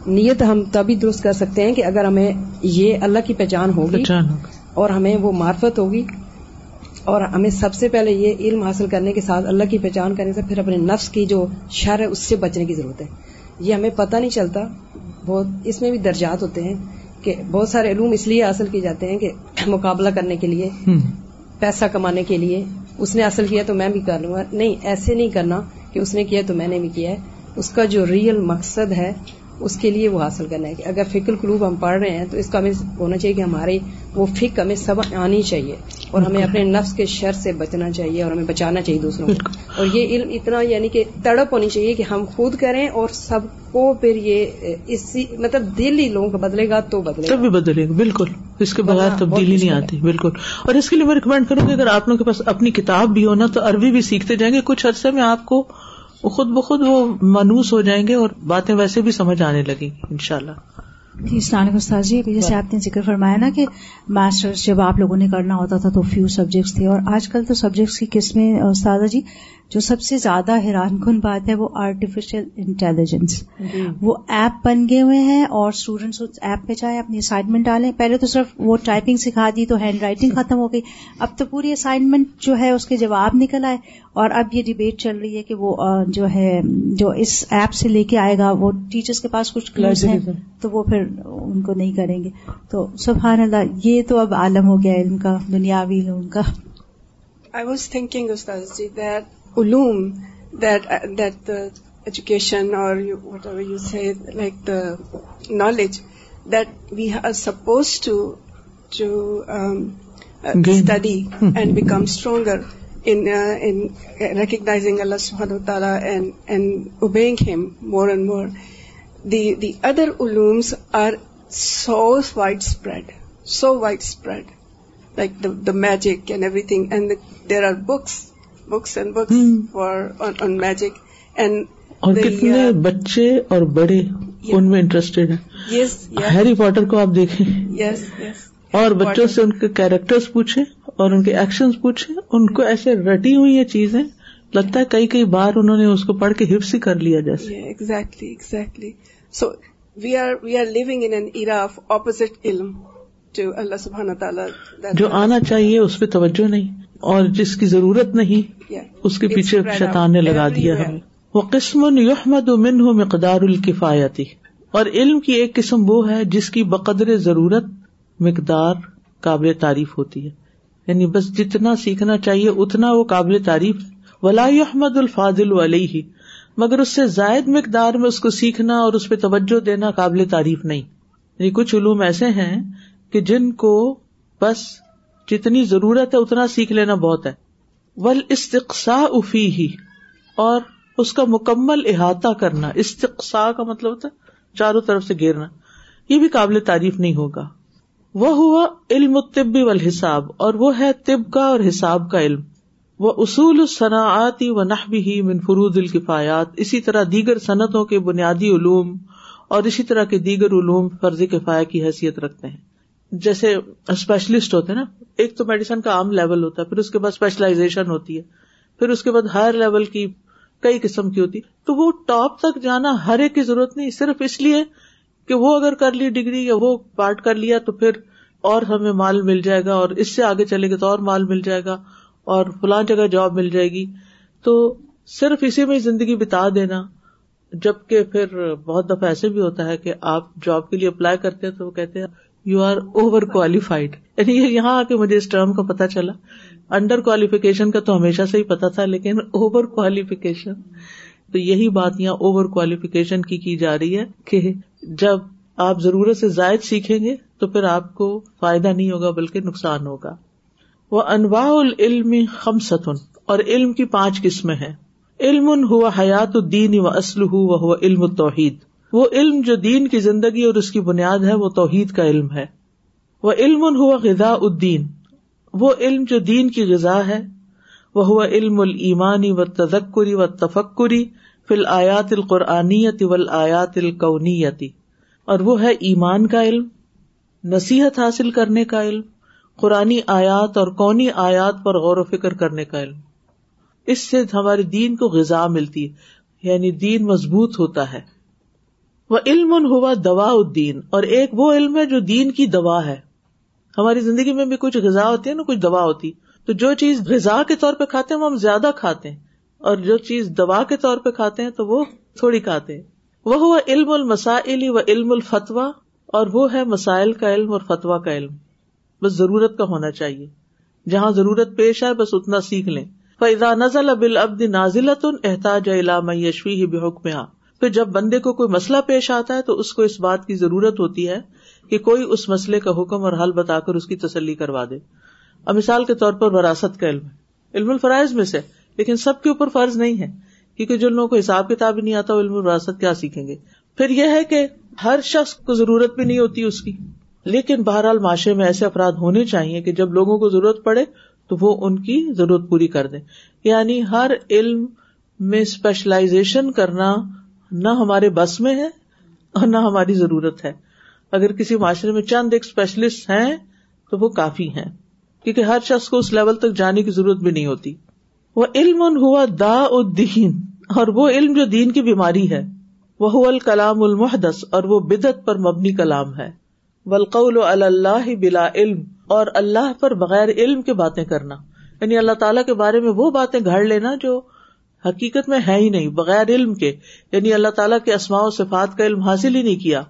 نیت ہم تبھی درست کر سکتے ہیں کہ اگر ہمیں یہ اللہ کی پہچان ہوگی اور ہمیں وہ معرفت ہوگی اور ہمیں سب سے پہلے یہ علم حاصل کرنے کے ساتھ اللہ کی پہچان کرنے سے پھر اپنے نفس کی جو شر ہے اس سے بچنے کی ضرورت ہے یہ ہمیں پتہ نہیں چلتا بہت اس میں بھی درجات ہوتے ہیں کہ بہت سارے علوم اس لیے حاصل کیے جاتے ہیں کہ مقابلہ کرنے کے لیے پیسہ کمانے کے لیے اس نے حاصل کیا تو میں بھی کر لوں گا نہیں ایسے نہیں کرنا کہ اس نے کیا تو میں نے بھی کیا ہے اس کا جو ریئل مقصد ہے اس کے لیے وہ حاصل کرنا ہے اگر فکل قلوب ہم پڑھ رہے ہیں تو اس کا ہمیں ہونا چاہیے کہ ہمارے وہ فک ہمیں سب آنی چاہیے اور ہمیں اپنے نفس کے شر سے بچنا چاہیے اور ہمیں بچانا چاہیے دوسروں کو اور یہ علم اتنا یعنی کہ تڑپ ہونی چاہیے کہ ہم خود کریں اور سب کو پھر یہ اسی مطلب دل ہی لوگوں کا بدلے گا تو بدلے گا بدلے گا بالکل اس کے بغیر تبدیلی نہیں آتی بالکل اور اس کے لیے میں ریکمینڈ کروں گی اگر آپ لوگوں کے پاس اپنی کتاب بھی ہونا تو عربی بھی سیکھتے جائیں گے کچھ عرصے میں آپ کو وہ خود بخود وہ مانوس ہو جائیں گے اور باتیں ویسے بھی سمجھ آنے لگیں گی ان شاء اللہ جی علیکم استاد جی جیسے آپ نے ذکر فرمایا نا کہ ماسٹر جب آپ لوگوں نے کرنا ہوتا تھا تو فیو سبجیکٹس تھے اور آج کل تو سبجیکٹس کی قسمیں استاد جی جو سب سے زیادہ حیران کن بات ہے وہ آرٹیفیشل جی۔ انٹیلیجنس وہ ایپ بن گئے ہوئے ہیں اور اسٹوڈینٹس ایپ پہ چاہے اپنی اسائنمنٹ ڈالیں پہلے تو صرف وہ ٹائپنگ سکھا دی تو ہینڈ رائٹنگ ختم ہو گئی اب تو پوری اسائنمنٹ جو ہے اس کے جواب نکل آئے اور اب یہ ڈبیٹ چل رہی ہے کہ وہ جو ہے جو اس ایپ سے لے کے آئے گا وہ ٹیچرس کے پاس کچھ کلرس ہیں تو وہ پھر ان کو نہیں کریں گے تو سبحان اللہ یہ تو اب عالم ہو گیا ان کا دنیاوی ان کا علوم دیٹ ایجوکیشن اور knowledge that we are suppose to to study and become stronger recognizing Allah تعالیٰ obeying him more and more the other علومس are so widespread so widespread like the magic and everything and there are books books and for on magic اور کتنے uh, بچے اور بڑے ان میں interested ہیں یس Harry Potter کو آپ دیکھیں یس اور بچوں سے ان کے کیریکٹر پوچھے اور ان کے ایکشن پوچھے ان کو ایسے رٹی ہوئی یہ چیزیں لگتا ہے کئی کئی بار انہوں نے اس کو پڑھ کے ہی کر لیا جیسے exactly exactly so we are we are of opposite علم جو اللہ سبحانہ تعالیٰ جو آنا چاہیے اس پہ توجہ نہیں اور جس کی ضرورت نہیں اس کے پیچھے شیطان نے لگا دیا وہ قسم یحمد مقدار الکفایتی اور علم کی ایک قسم وہ ہے جس کی بقدر ضرورت مقدار قابل تعریف ہوتی ہے یعنی بس جتنا سیکھنا چاہیے اتنا وہ قابل تعریف ولا احمد الفاظل علیہ مگر اس سے زائد مقدار میں اس کو سیکھنا اور اس پہ توجہ دینا قابل تعریف نہیں یعنی کچھ علوم ایسے ہیں کہ جن کو بس جتنی ضرورت ہے اتنا سیکھ لینا بہت ہے ول استقسا افی ہی اور اس کا مکمل احاطہ کرنا استقسا کا مطلب ہوتا ہے چاروں طرف سے گھیرنا یہ بھی قابل تعریف نہیں ہوگا وہ ہوا علم طبی و حساب اور وہ ہے طب کا اور حساب کا علم وہ اصول صنعتی و نحبی ہی منفرو الکفایات اسی طرح دیگر صنعتوں کے بنیادی علوم اور اسی طرح کے دیگر علوم فرض کفایا کی حیثیت رکھتے ہیں جیسے اسپیشلسٹ ہوتے ہیں نا ایک تو میڈیسن کا عام لیول ہوتا ہے پھر اس کے بعد اسپیشلائزیشن ہوتی ہے پھر اس کے بعد ہائر لیول کی کئی قسم کی ہوتی تو وہ ٹاپ تک جانا ہر ایک کی ضرورت نہیں صرف اس لیے کہ وہ اگر کر لی ڈگری یا وہ پارٹ کر لیا تو پھر اور ہمیں مال مل جائے گا اور اس سے آگے چلے گا تو اور مال مل جائے گا اور فلاں جگہ جاب مل جائے گی تو صرف اسی میں زندگی بتا دینا جبکہ پھر بہت دفعہ ایسے بھی ہوتا ہے کہ آپ جاب کے لیے اپلائی کرتے ہیں تو وہ کہتے ہیں یو آر اوور کوالیفائڈ یعنی یہاں آ کے مجھے اس ٹرم کا پتا چلا انڈر کوالیفکیشن کا تو ہمیشہ سے ہی پتا تھا لیکن اوور کوالیفکیشن یہی بات یہاں اوور کوالیفکیشن کی جا رہی ہے کہ جب آپ ضرورت سے زائد سیکھیں گے تو پھر آپ کو فائدہ نہیں ہوگا بلکہ نقصان ہوگا وہ انواع العلم خم ستن اور علم کی پانچ قسمیں ہیں علم ہوا حیات الدین و اسلح ہو و علم توحید وہ علم جو دین کی زندگی اور اس کی بنیاد ہے وہ توحید کا علم ہے وہ علم ہوا غذا الدین وہ علم جو دین کی غذا ہے وہ ہوا علم المانی و تذکری و تفکری فل آیات القرآنی ول آیات القونیتی اور وہ ہے ایمان کا علم نصیحت حاصل کرنے کا علم قرآن آیات اور قونی آیات پر غور و فکر کرنے کا علم اس سے ہمارے دین کو غذا ملتی ہے یعنی دین مضبوط ہوتا ہے وہ علم ہوا دوا الدین اور ایک وہ علم ہے جو دین کی دوا ہے ہماری زندگی میں بھی کچھ غذا ہوتی ہے نا کچھ دوا ہوتی تو جو چیز غذا کے طور پہ کھاتے ہیں وہ ہم زیادہ کھاتے ہیں اور جو چیز دوا کے طور پہ کھاتے ہیں تو وہ تھوڑی کھاتے ہیں وہ ہوا علم المسائل و علم الفتوا اور وہ ہے مسائل کا علم اور فتوا کا علم بس ضرورت کا ہونا چاہیے جہاں ضرورت پیش آئے بس اتنا سیکھ لیں فضا نزل ابل ابد نازلۃ احتاج علام یشوی ہی بے پھر جب بندے کو کوئی مسئلہ پیش آتا ہے تو اس کو اس بات کی ضرورت ہوتی ہے کہ کوئی اس مسئلے کا حکم اور حل بتا کر اس کی تسلی کروا دے اب مثال کے طور پر وراثت کا علم ہے علم الفرائض میں سے لیکن سب کے اوپر فرض نہیں ہے کیونکہ جن لوگوں کو حساب کتاب ہی نہیں آتا وہ علم الوراثت کیا سیکھیں گے پھر یہ ہے کہ ہر شخص کو ضرورت بھی نہیں ہوتی اس کی لیکن بہرحال معاشرے میں ایسے افراد ہونے چاہیے کہ جب لوگوں کو ضرورت پڑے تو وہ ان کی ضرورت پوری کر دیں یعنی ہر علم میں اسپیشلائزیشن کرنا نہ ہمارے بس میں ہے اور نہ ہماری ضرورت ہے اگر کسی معاشرے میں چند ایک اسپیشلسٹ ہیں تو وہ کافی ہیں کیونکہ ہر شخص کو اس لیول تک جانے کی ضرورت بھی نہیں ہوتی وہ علم ہوا دا اور وہ علم جو دین کی بیماری ہے وہ الکلام المحدس اور وہ بدت پر مبنی کلام ہے ولقول اللہ بلا علم اور اللہ پر بغیر علم کے باتیں کرنا یعنی اللہ تعالیٰ کے بارے میں وہ باتیں گھڑ لینا جو حقیقت میں ہے ہی نہیں بغیر علم کے یعنی اللہ تعالیٰ کے اسماع و صفات کا علم حاصل ہی نہیں کیا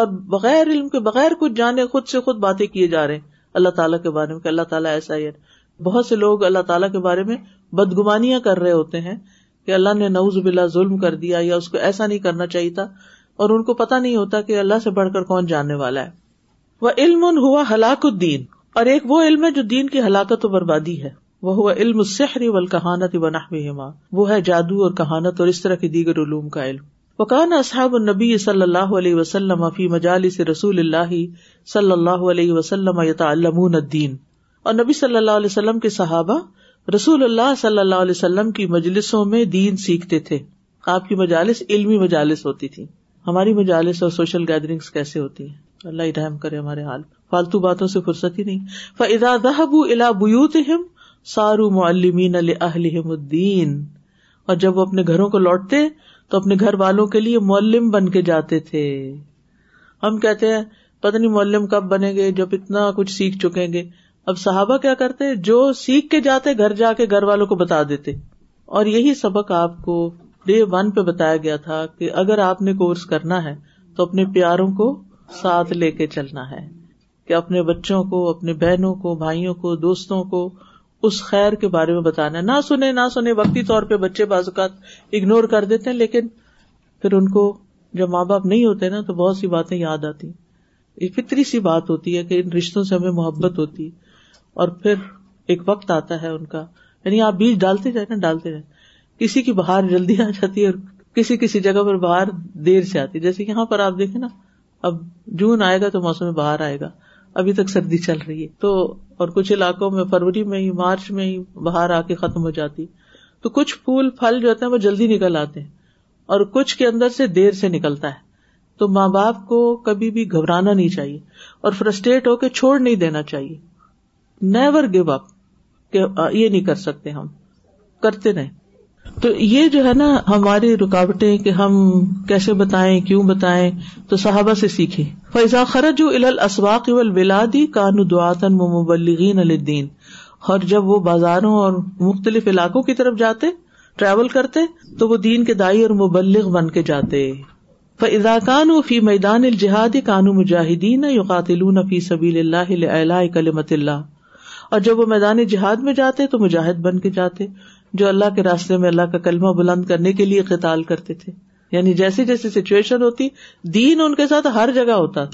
اور بغیر علم کے بغیر کچھ جانے خود سے خود باتیں کیے جا رہے اللہ تعالیٰ کے بارے میں اللہ تعالیٰ ایسا ہی ہے بہت سے لوگ اللہ تعالیٰ کے بارے میں بدگمانیاں کر رہے ہوتے ہیں کہ اللہ نے نوز بلا ظلم کر دیا یا اس کو ایسا نہیں کرنا چاہیے تھا اور ان کو پتا نہیں ہوتا کہ اللہ سے بڑھ کر کون جاننے والا ہے وہ علم ہوا ہلاک الدین اور ایک وہ علم ہے جو دین کی ہلاکت و بربادی ہے وہ علم السحر والکہانت ونحوہما وہ ہے جادو اور کہانت اور اس طرح کی دیگر علوم کا علم وکان اصحاب النبی صلی اللہ علیہ وسلم فی رسول اللہ صلی اللہ علیہ وسلم الدین اور نبی صلی اللہ علیہ وسلم کے صحابہ رسول اللہ صلی اللہ علیہ وسلم کی مجلسوں میں دین سیکھتے تھے آپ کی مجالس علمی مجالس ہوتی تھی ہماری مجالس اور سوشل گیدرنگ کیسے ہوتی ہیں اللہ رحم کرے ہمارے حال فالتو باتوں سے فرصت ہی نہیں فضا دہب الاب سارو معلمین مین الدین اور جب وہ اپنے گھروں کو لوٹتے تو اپنے گھر والوں کے لیے معلم بن کے جاتے تھے ہم کہتے ہیں پتہ نہیں معلم کب بنے گے جب اتنا کچھ سیکھ چکیں گے اب صحابہ کیا کرتے جو سیکھ کے جاتے گھر جا کے گھر والوں کو بتا دیتے اور یہی سبق آپ کو ڈے ون پہ بتایا گیا تھا کہ اگر آپ نے کورس کرنا ہے تو اپنے پیاروں کو ساتھ لے کے چلنا ہے کہ اپنے بچوں کو اپنے بہنوں کو بھائیوں کو دوستوں کو اس خیر کے بارے میں بتانا نہ سنے نہ سنے وقتی طور پہ بچے بعض اوقات اگنور کر دیتے ہیں لیکن پھر ان کو جب ماں باپ نہیں ہوتے نا تو بہت سی باتیں یاد آتی یہ فطری سی بات ہوتی ہے کہ ان رشتوں سے ہمیں محبت ہوتی اور پھر ایک وقت آتا ہے ان کا یعنی آپ بیج ڈالتے جائیں نا ڈالتے جائیں کسی کی بہار جلدی آ جاتی ہے اور کسی کسی جگہ پر بہار دیر سے آتی ہے جیسے یہاں پر آپ دیکھیں نا اب جون آئے گا تو موسم میں آئے گا ابھی تک سردی چل رہی ہے تو اور کچھ علاقوں میں فروری میں ہی مارچ میں ہی باہر آ کے ختم ہو جاتی تو کچھ پھول پھل جو ہوتے ہیں وہ جلدی نکل آتے ہیں اور کچھ کے اندر سے دیر سے نکلتا ہے تو ماں باپ کو کبھی بھی گھبرانا نہیں چاہیے اور فرسٹریٹ ہو کے چھوڑ نہیں دینا چاہیے نیور گیو اپ کہ یہ نہیں کر سکتے ہم کرتے نہیں تو یہ جو ہے نا ہماری رکاوٹیں کہ ہم کیسے بتائیں کیوں بتائیں تو صحابہ سے سیکھے فیضا خرج و الاسواق ولادی کان دعتن مبلغین الدین اور جب وہ بازاروں اور مختلف علاقوں کی طرف جاتے ٹریول کرتے تو وہ دین کے دائی اور مبلغ بن کے جاتے فضا کان و فی میدان الجہاد کانو مجاہدین فی سبیل اللہ کلمت اللہ اور جب وہ میدان جہاد میں جاتے تو مجاہد بن کے جاتے جو اللہ کے راستے میں اللہ کا کلمہ بلند کرنے کے لیے قطال کرتے تھے یعنی جیسی جیسی سچویشن ہوتی دین ان کے ساتھ ہر جگہ ہوتا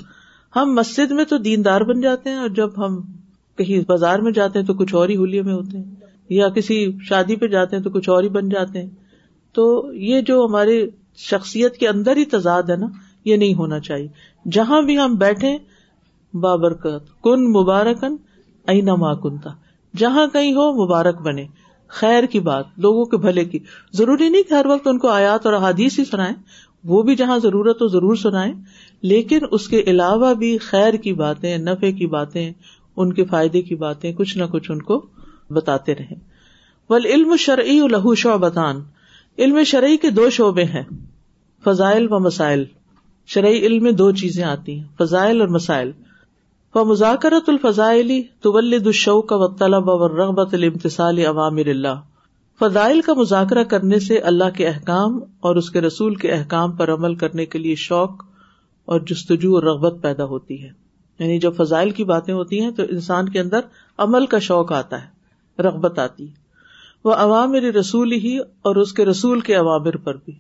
ہم مسجد میں تو دیندار بن جاتے ہیں اور جب ہم کہیں بازار میں جاتے ہیں تو کچھ اور ہی ہولیے میں ہوتے ہیں یا کسی شادی پہ جاتے ہیں تو کچھ اور ہی بن جاتے ہیں تو یہ جو ہماری شخصیت کے اندر ہی تضاد ہے نا یہ نہیں ہونا چاہیے جہاں بھی ہم بیٹھے بابرکت کن مبارکن اینا ماں کنتا جہاں کہیں ہو مبارک بنے خیر کی بات لوگوں کے بھلے کی ضروری نہیں کہ ہر وقت ان کو آیات اور احادیث ہی سنائے وہ بھی جہاں ضرورت ہو ضرور سنائے لیکن اس کے علاوہ بھی خیر کی باتیں نفے کی باتیں ان کے فائدے کی باتیں کچھ نہ کچھ ان کو بتاتے رہے بل علم شرعی لہو و بطان علم شرعی کے دو شعبے ہیں فضائل و مسائل شرعی علم میں دو چیزیں آتی ہیں فضائل اور مسائل و مذاکرت الفضائلی طبلو کا و و رغبت المتسال عوامر اللہ فضائل کا مذاکرہ کرنے سے اللہ کے احکام اور اس کے رسول کے احکام پر عمل کرنے کے لیے شوق اور جستجو اور رغبت پیدا ہوتی ہے یعنی جب فضائل کی باتیں ہوتی ہیں تو انسان کے اندر عمل کا شوق آتا ہے رغبت آتی وہ عوامر رسول ہی اور اس کے رسول کے عوامر پر بھی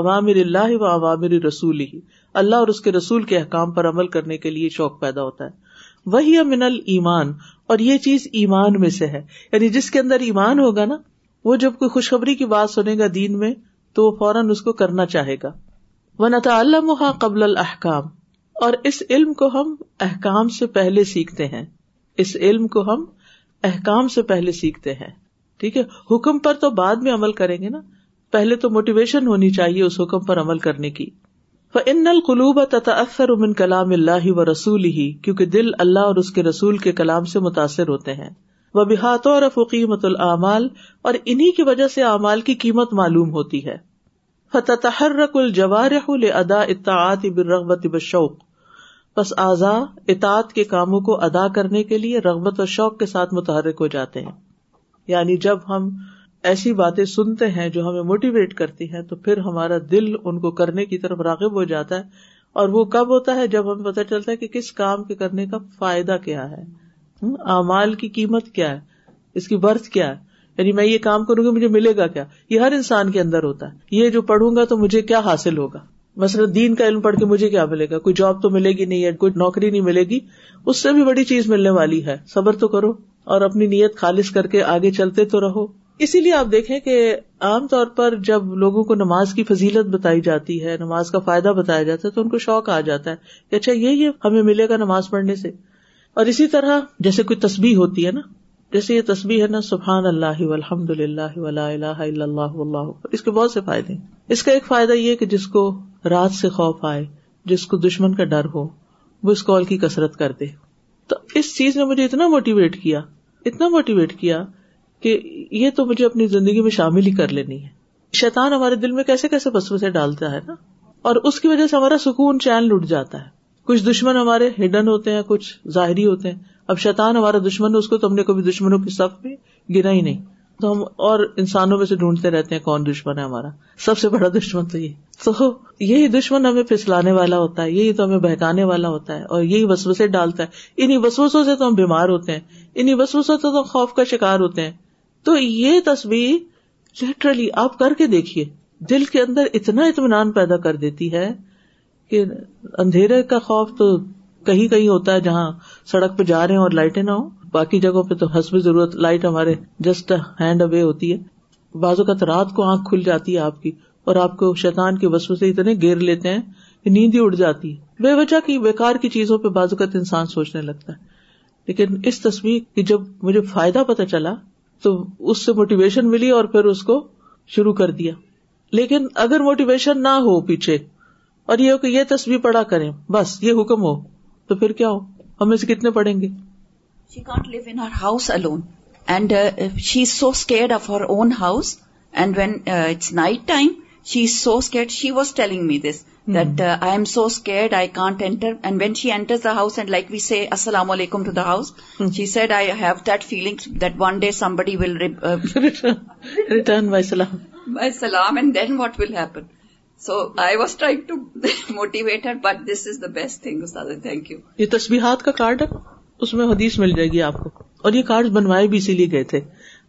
عوامر اللہ و عوامر رسول ہی اللہ اور اس کے رسول کے احکام پر عمل کرنے کے لیے شوق پیدا ہوتا ہے وہی امن المان اور یہ چیز ایمان میں سے ہے یعنی جس کے اندر ایمان ہوگا نا وہ جب کوئی خوشخبری کی بات سنے گا دین میں تو وہ فوراً اس کو کرنا چاہے گا ونتا قبل الحکام اور اس علم کو ہم احکام سے پہلے سیکھتے ہیں اس علم کو ہم احکام سے پہلے سیکھتے ہیں ٹھیک ہے حکم پر تو بعد میں عمل کریں گے نا پہلے تو موٹیویشن ہونی چاہیے اس حکم پر عمل کرنے کی ان القلوب تتاثر من کلام اللہ و رسول ہی کیونکہ دل اللہ اور اس کے رسول کے کلام سے متاثر ہوتے ہیں وہ بحاط اور قیمت العمال اور انہیں کی وجہ سے اعمال کی قیمت معلوم ہوتی ہے فتحرک الجوارح ادا اطاعت اب رغبت بشوق بس اعضا اطاعت کے کاموں کو ادا کرنے کے لیے رغبت اور شوق کے ساتھ متحرک ہو جاتے ہیں یعنی جب ہم ایسی باتیں سنتے ہیں جو ہمیں موٹیویٹ کرتی ہیں تو پھر ہمارا دل ان کو کرنے کی طرف راغب ہو جاتا ہے اور وہ کب ہوتا ہے جب ہمیں پتہ چلتا ہے کہ کس کام کے کرنے کا فائدہ کیا ہے اعمال کی قیمت کیا ہے اس کی برتھ کیا ہے یعنی میں یہ کام کروں گی مجھے ملے گا کیا یہ ہر انسان کے اندر ہوتا ہے یہ جو پڑھوں گا تو مجھے کیا حاصل ہوگا مثلاً دین کا علم پڑھ کے مجھے کیا ملے گا کوئی جاب تو ملے گی نہیں کوئی نوکری نہیں ملے گی اس سے بھی بڑی چیز ملنے والی ہے صبر تو کرو اور اپنی نیت خالص کر کے آگے چلتے تو رہو اسی لیے آپ دیکھیں کہ عام طور پر جب لوگوں کو نماز کی فضیلت بتائی جاتی ہے نماز کا فائدہ بتایا جاتا ہے تو ان کو شوق آ جاتا ہے کہ اچھا یہ یہ ہمیں ملے گا نماز پڑھنے سے اور اسی طرح جیسے کوئی تصبیح ہوتی ہے نا جیسے یہ تصبیح ہے نا سبحان اللہ الحمد اللہ الہ اللہ اللہ اس کے بہت سے فائدے ہیں اس کا ایک فائدہ یہ کہ جس کو رات سے خوف آئے جس کو دشمن کا ڈر ہو وہ اس کال کی کسرت دے تو اس چیز نے مجھے اتنا موٹیویٹ کیا اتنا موٹیویٹ کیا کہ یہ تو مجھے اپنی زندگی میں شامل ہی کر لینی ہے شیطان ہمارے دل میں کیسے کیسے وسو سے ڈالتا ہے نا اور اس کی وجہ سے ہمارا سکون چین لٹ جاتا ہے کچھ دشمن ہمارے ہڈن ہوتے ہیں کچھ ظاہری ہوتے ہیں اب شیطان ہمارا دشمن اس کو تو ہم نے کبھی دشمنوں کی صف میں گرا ہی نہیں تو ہم اور انسانوں میں سے ڈھونڈتے رہتے ہیں کون دشمن ہے ہمارا سب سے بڑا دشمن تو یہ تو یہی دشمن ہمیں پھسلانے والا ہوتا ہے یہی تو ہمیں بہکانے والا ہوتا ہے اور یہی وسوسے ڈالتا ہے انہیں وسوسوں سے تو ہم بیمار ہوتے ہیں انہیں وسوسوں سے تو خوف کا شکار ہوتے ہیں تو یہ تصویر لٹرلی آپ کر کے دیکھیے دل کے اندر اتنا اطمینان پیدا کر دیتی ہے کہ اندھیرے کا خوف تو کہیں کہیں ہوتا ہے جہاں سڑک پہ جا رہے اور لائٹیں نہ ہو باقی جگہوں پہ تو حسب ضرورت لائٹ ہمارے جسٹ ہینڈ اوے ہوتی ہے بازوقت رات کو آنکھ کھل جاتی ہے آپ کی اور آپ کو شیتان کے وسو سے اتنے گیر لیتے ہیں کہ نیند ہی اڑ جاتی ہے بے وجہ کی بےکار کی چیزوں پہ بازوقط انسان سوچنے لگتا ہے لیکن اس تصویر کی جب مجھے فائدہ پتا چلا تو اس سے موٹیویشن ملی اور پھر اس کو شروع کر دیا لیکن اگر موٹیویشن نہ ہو پیچھے اور یہ ہو کہ یہ تصویر پڑا کریں بس یہ حکم ہو تو پھر کیا ہو ہم اسے کتنے پڑھیں گے she can't leave in house alone and she is so scared of her own house and when it's night time she is so scared she was telling me this that I am so scared I can't enter and when she the house and like we see علیکم to the house she said I have that that feeling one day some will return سلام سلام and then what will happen so I was try to motivate but this is the best thing thank you یہ تصویرات کا card ہے اس میں حدیث مل جائے گی آپ کو اور یہ کارڈ بنوائے بھی اسی لیے گئے تھے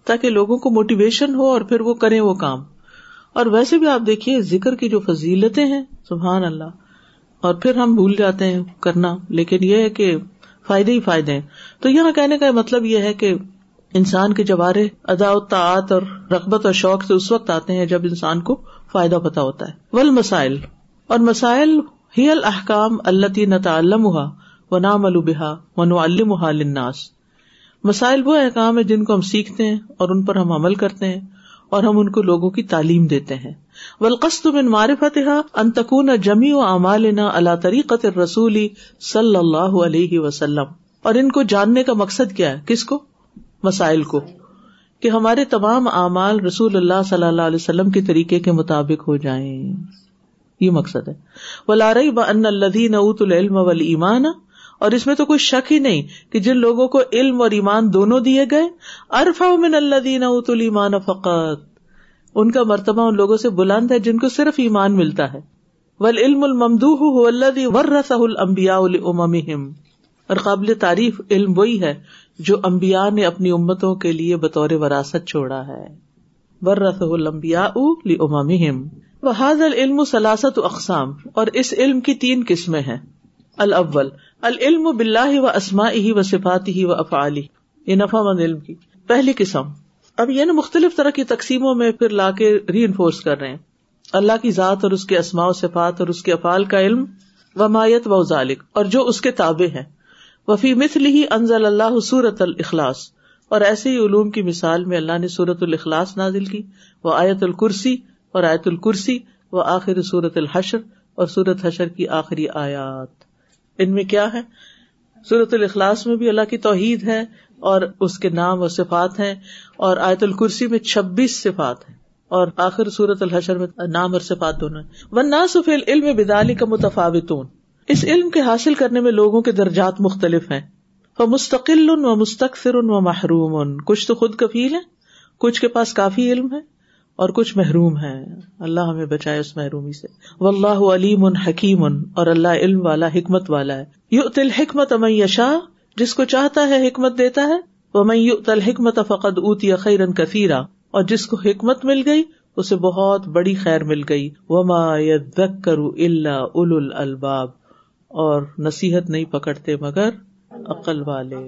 تاکہ لوگوں کو موٹیویشن ہو اور پھر وہ کریں وہ کام اور ویسے بھی آپ دیکھیے ذکر کی جو فضیلتیں ہیں سبحان اللہ اور پھر ہم بھول جاتے ہیں کرنا لیکن یہ ہے کہ فائدے ہی فائدے ہیں تو یہاں کہنے کا مطلب یہ ہے کہ انسان کے جوارے ادا اور رغبت اور شوق سے اس وقت آتے ہیں جب انسان کو فائدہ پتا ہوتا ہے ول مسائل اور مسائل ہی الحکام اللہ ہوا و نام البحا و نل مسائل وہ احکام ہے جن کو ہم سیکھتے ہیں اور ان پر ہم عمل کرتے ہیں اور ہم ان کو لوگوں کی تعلیم دیتے ہیں جمی و امال طریقت رسولی صلی اللہ علیہ وسلم اور ان کو جاننے کا مقصد کیا ہے کس کو مسائل کو کہ ہمارے تمام اعمال رسول اللہ صلی اللہ علیہ وسلم کے طریقے کے مطابق ہو جائیں یہ مقصد ہے ولا لارئی بن الدی نلم ولیمان اور اس میں تو کوئی شک ہی نہیں کہ جن لوگوں کو علم اور ایمان دونوں دیے گئے ارفا اللہ ات المان فقت ان کا مرتبہ ان لوگوں سے بلند ہے جن کو صرف ایمان ملتا ہے ول علم رس ورسیا اور قابل تعریف علم وہی ہے جو امبیا نے اپنی امتوں کے لیے بطور وراثت چھوڑا ہے ورس المبیا امام ام بحاظ العلم و سلاست اقسام اور اس علم کی تین قسمیں ہیں الاول العلم و ہی و اسما ہی و صفات افعلی نفا مند علم کی پہلی قسم اب یہ نا مختلف طرح کی تقسیموں میں پھر لا کے ری انفورس کر رہے ہیں اللہ کی ذات اور اس کے اسماء و صفات اور اس کے افعال کا علم و مایت و ذالق اور جو اس کے تابع ہیں وہ فی ہی انزل اللہ صورت الخلاص اور ایسے ہی علوم کی مثال میں اللہ نے سورت الخلاص نازل کی وہ آیت الکرسی اور آیت الکرسی و آخر صورت الحشر اور سورت حشر کی آخری آیات ان میں کیا ہے صورت الاخلاص میں بھی اللہ کی توحید ہے اور اس کے نام اور صفات ہیں اور آیت الکرسی میں چھبیس صفات ہیں اور آخر صورت الحشر میں نام اور صفات دونوں صفاتون مناسب علم بدالی کا متفاوتون اس علم کے حاصل کرنے میں لوگوں کے درجات مختلف ہیں وہ مستقل و مستقسر و محروم کچھ تو خود کفیل ہیں کچھ کے پاس کافی علم ہے اور کچھ محروم ہیں اللہ ہمیں بچائے اس محرومی سے و اللہ علیم ان حکیم ان اور اللہ علم والا حکمت والا ہے یو تل حکمت ام یشا جس کو چاہتا ہے حکمت دیتا ہے وہ میں یو تل حکمت فقت اوتی خیرن کثیرہ اور جس کو حکمت مل گئی اسے بہت بڑی خیر مل گئی وما وک کرو الا اول الباب اور نصیحت نہیں پکڑتے مگر عقل والے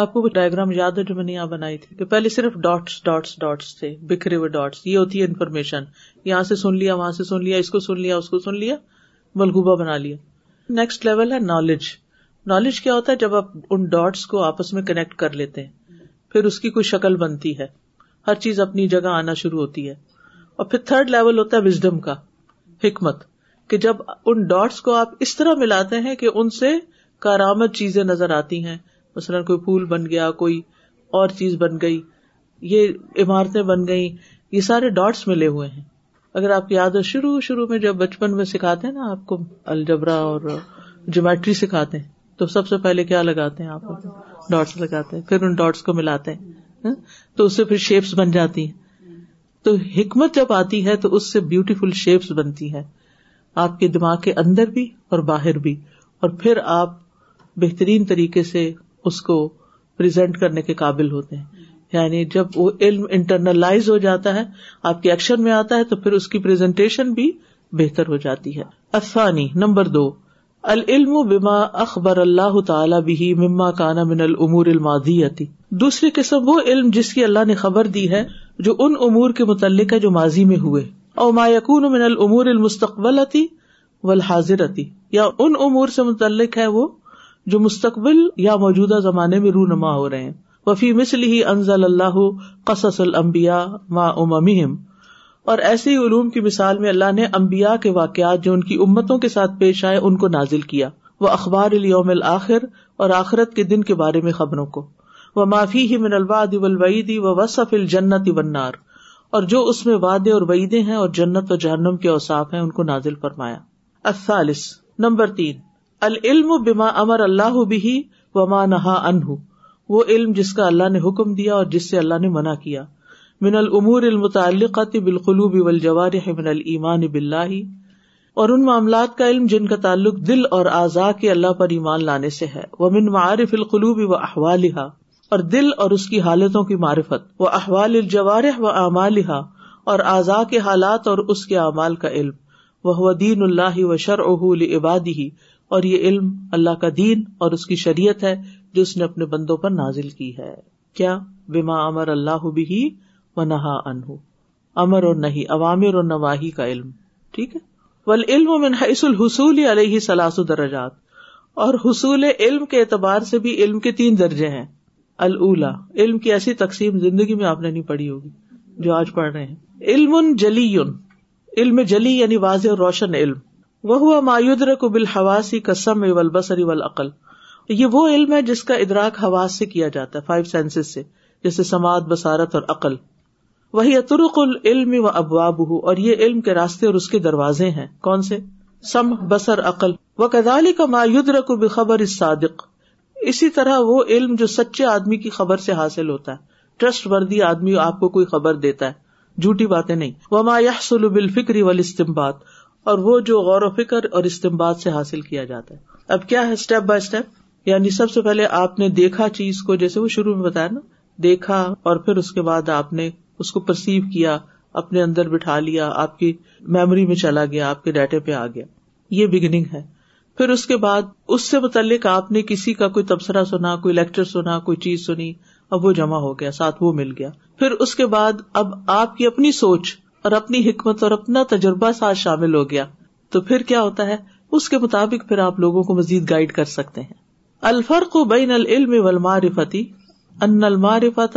آپ کو وہ ڈائگرام یاد ہے جو میں نے یہاں بنائی تھی کہ پہلے صرف ڈاٹس ڈاٹس ڈاٹس تھے بکھرے ہوئے ڈاٹس یہ ہوتی ہے انفارمیشن یہاں سے سن لیا وہاں سے سن لیا اس کو سن لیا اس کو سن لیا ملغوبہ بنا لیا نیکسٹ لیول ہے نالج نالج کیا ہوتا ہے جب آپ ان ڈاٹس کو آپس میں کنیکٹ کر لیتے ہیں پھر اس کی کوئی شکل بنتی ہے ہر چیز اپنی جگہ آنا شروع ہوتی ہے اور پھر تھرڈ لیول ہوتا ہے وزڈم کا حکمت کہ جب ان ڈاٹس کو آپ اس طرح ملاتے ہیں کہ ان سے کارآمد چیزیں نظر آتی ہیں مثلاً کوئی پول بن گیا کوئی اور چیز بن گئی یہ عمارتیں بن گئی یہ سارے ڈاٹس ملے ہوئے ہیں اگر آپ کی یاد ہو شروع شروع میں جب بچپن میں سکھاتے ہیں نا آپ کو الجبرا اور جیومیٹری سکھاتے ہیں تو سب سے پہلے کیا لگاتے ہیں آپ ڈاٹس لگاتے ہیں پھر ان ڈاٹس کو ملاتے ہیں ہاں؟ تو اس سے پھر شیپس بن جاتی ہیں تو حکمت جب آتی ہے تو اس سے بیوٹیفل شیپس بنتی ہے آپ کے دماغ کے اندر بھی اور باہر بھی اور پھر آپ بہترین طریقے سے اس کو پرزینٹ کرنے کے قابل ہوتے ہیں یعنی جب وہ علم انٹرنلائز ہو جاتا ہے آپ کے ایکشن میں آتا ہے تو پھر اس کی پریزنٹیشن بھی بہتر ہو جاتی ہے افسانی نمبر دو العلم بما اخبر اللہ تعالیٰ بھی مما کانا من العمور الماضی اتی دوسری قسم وہ علم جس کی اللہ نے خبر دی ہے جو ان امور کے متعلق ہے جو ماضی میں ہوئے اور ما یقون من العمور المستقبل اتی الحاظر اتی یا ان امور سے متعلق ہے وہ جو مستقبل یا موجودہ زمانے میں رونما ہو رہے ہیں وفی مثل ہی انزل اللہ قصص المبیا ما اممہم اور ایسے ہی علوم کی مثال میں اللہ نے امبیا کے واقعات جو ان کی امتوں کے ساتھ پیش آئے ان کو نازل کیا وہ اخبار الآخر اور آخرت کے دن کے بارے میں خبروں کو وہ معافی ہی من و وصف الجنت اور جو اس میں وعدے اور وعیدے ہیں اور جنت و جہنم کے اوساف ہیں ان کو نازل فرمایا نمبر تین العلم بما امر اللہ بھی وما نہا انہ وہ علم جس کا اللہ نے حکم دیا اور جس سے اللہ نے منع کیا من والجوارح من الایمان باللہ اور ان معاملات کا علم جن کا تعلق دل اور اعضاء کے اللہ پر ایمان لانے سے ہے من معارف القلوب و احوالها اور دل اور اس کی حالتوں کی معرفت و احوال الجوار و اعمالها اور اعضاء کے حالات اور اس کے اعمال کا علم وہ دین اللہ و لعباده اور یہ علم اللہ کا دین اور اس کی شریعت ہے جو اس نے اپنے بندوں پر نازل کی ہے کیا بما امر اللہ بھی و نہا انہ امر اور اور نہیں عوامر نواحی کا علم ٹھیک ہے ول حیث الحصول علیہ سلاس درجات اور حصول علم کے اعتبار سے بھی علم کے تین درجے ہیں علم کی ایسی تقسیم زندگی میں آپ نے نہیں پڑھی ہوگی جو آج پڑھ رہے ہیں علم جلی علم جلی یعنی واضح اور روشن علم وہ ہوا مایود ر بالحواسی کسم اول بسری و عقل یہ وہ علم ہے جس کا ادراک حواس سے کیا جاتا ہے فائیو سینس سے جیسے سماعت بسارت اور عقل وہی العلم و ابواب ہو اور یہ علم کے راستے اور اس کے دروازے ہیں کون سے سم بسر عقل و کدالی کا مایو بخبر صادق اسی طرح وہ علم جو سچے آدمی کی خبر سے حاصل ہوتا ہے ٹرسٹ وردی آدمی آپ کو کوئی خبر دیتا ہے جھوٹی باتیں نہیں وما ما بالفکری والاستنباط اور وہ جو غور و فکر اور استعمال سے حاصل کیا جاتا ہے اب کیا ہے اسٹیپ بائی اسٹیپ یعنی سب سے پہلے آپ نے دیکھا چیز کو جیسے وہ شروع میں بتایا نا دیکھا اور پھر اس کے بعد آپ نے اس کو پرسیو کیا اپنے اندر بٹھا لیا آپ کی میموری میں چلا گیا آپ کے ڈیٹے پہ آ گیا یہ بگننگ ہے پھر اس کے بعد اس سے متعلق آپ نے کسی کا کوئی تبصرہ سنا کوئی لیکچر سنا کوئی چیز سنی اب وہ جمع ہو گیا ساتھ وہ مل گیا پھر اس کے بعد اب آپ کی اپنی سوچ اور اپنی حکمت اور اپنا تجربہ ساتھ شامل ہو گیا تو پھر کیا ہوتا ہے اس کے مطابق پھر آپ لوگوں کو مزید گائڈ کر سکتے ہیں الفرق بین العلم ان المعرفت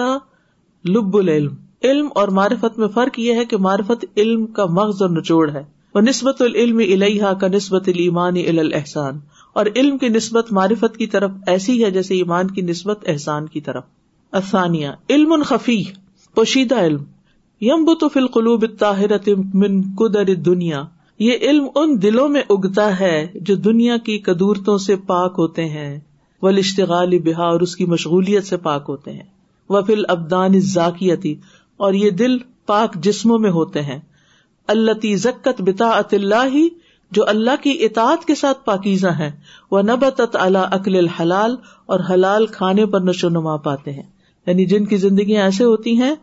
لب العلم علم اور معرفت میں فرق یہ ہے کہ معرفت علم کا مغز اور نچوڑ ہے وہ نسبت العلم الحا کا نسبت المان الحسان اور علم کی نسبت معرفت کی طرف ایسی ہے جیسے ایمان کی نسبت احسان کی طرف اسانیہ علم خفی پوشیدہ علم یم تو فل قلوب طاہر قدر دنیا یہ علم ان دلوں میں اگتا ہے جو دنیا کی قدورتوں سے پاک ہوتے ہیں وہ لشتغالی بحار اور اس کی مشغولیت سے پاک ہوتے ہیں وہ فل ابدان ذاکیتی اور یہ دل پاک جسموں میں ہوتے ہیں اللہ ذکت بتا ات اللہ ہی جو اللہ کی اطاعت کے ساتھ پاکیزہ ہیں وہ نبت اللہ اقل الحلال اور حلال کھانے پر نشو نما پاتے ہیں یعنی جن کی زندگیاں ایسے ہوتی ہیں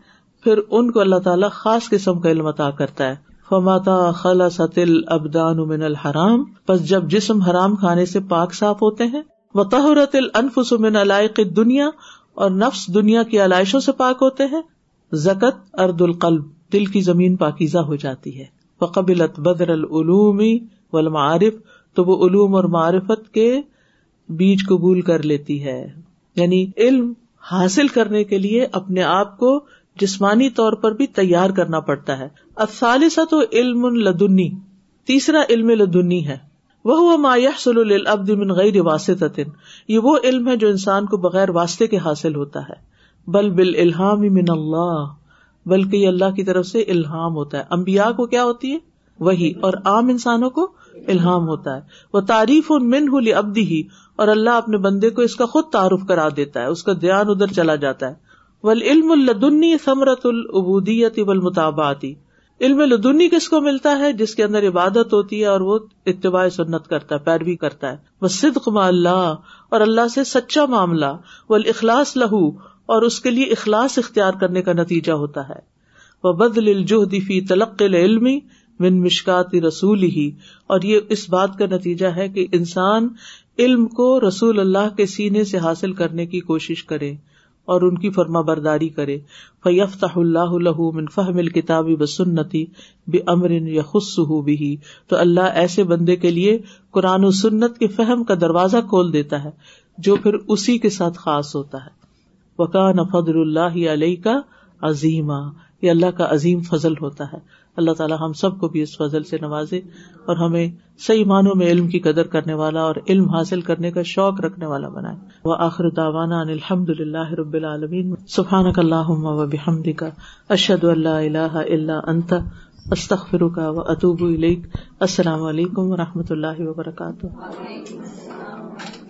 پھر ان کو اللہ تعالیٰ خاص قسم کا علم عطا کرتا ہے فماتا خلا ستل ابدان امن الحرام بس جب جسم حرام خانے سے پاک صاف ہوتے ہیں وہ الفس امن علائق دنیا اور نفس دنیا کی علائشوں سے پاک ہوتے ہیں زکت ارد القلب دل کی زمین پاکیزہ ہو جاتی ہے وہ بدر العلوم والمعارف تو وہ علوم اور معرفت کے بیج قبول کر لیتی ہے یعنی علم حاصل کرنے کے لیے اپنے آپ کو جسمانی طور پر بھی تیار کرنا پڑتا ہے افسالث تو علم لدنی تیسرا علم لدنی ہے وہ للعبد سل غیر رواس یہ وہ علم ہے جو انسان کو بغیر واسطے کے حاصل ہوتا ہے بل بل الحام اللہ بلکہ یہ اللہ کی طرف سے الحام ہوتا ہے امبیا کو کیا ہوتی ہے وہی اور عام انسانوں کو الحام ہوتا ہے وہ تعریف اور من ہلی ابدی ہی اور اللہ اپنے بندے کو اس کا خود تعارف کرا دیتا ہے اس کا دھیان ادھر چلا جاتا ہے والعلم علم ثمرت العبودیت ومتاباتی علم لدنی کس کو ملتا ہے جس کے اندر عبادت ہوتی ہے اور وہ اتباع سنت کرتا ہے پیروی کرتا ہے وہ صدق ما اللہ اور اللہ سے سچا معاملہ وہ اخلاص لہو اور اس کے لیے اخلاص اختیار کرنے کا نتیجہ ہوتا ہے وہ بدل الجہ دفی تلق علمی بن مشکات رسول ہی اور یہ اس بات کا نتیجہ ہے کہ انسان علم کو رسول اللہ کے سینے سے حاصل کرنے کی کوشش کرے اور ان کی فرما برداری کرے اللہ بے امر یا خس تو اللہ ایسے بندے کے لیے قرآن و سنت کے فہم کا دروازہ کھول دیتا ہے جو پھر اسی کے ساتھ خاص ہوتا ہے وکان فضل اللہ علیہ کا عظیم یہ اللہ کا عظیم فضل ہوتا ہے اللہ تعالیٰ ہم سب کو بھی اس فضل سے نوازے اور ہمیں صحیح معنوں میں علم کی قدر کرنے والا اور علم حاصل کرنے کا شوق رکھنے والا بنائے وہ آخر داوانا ارشد اللہ کا اللہ اللہ اللہ انت و اطوب السلام علیکم و رحمۃ اللہ وبرکاتہ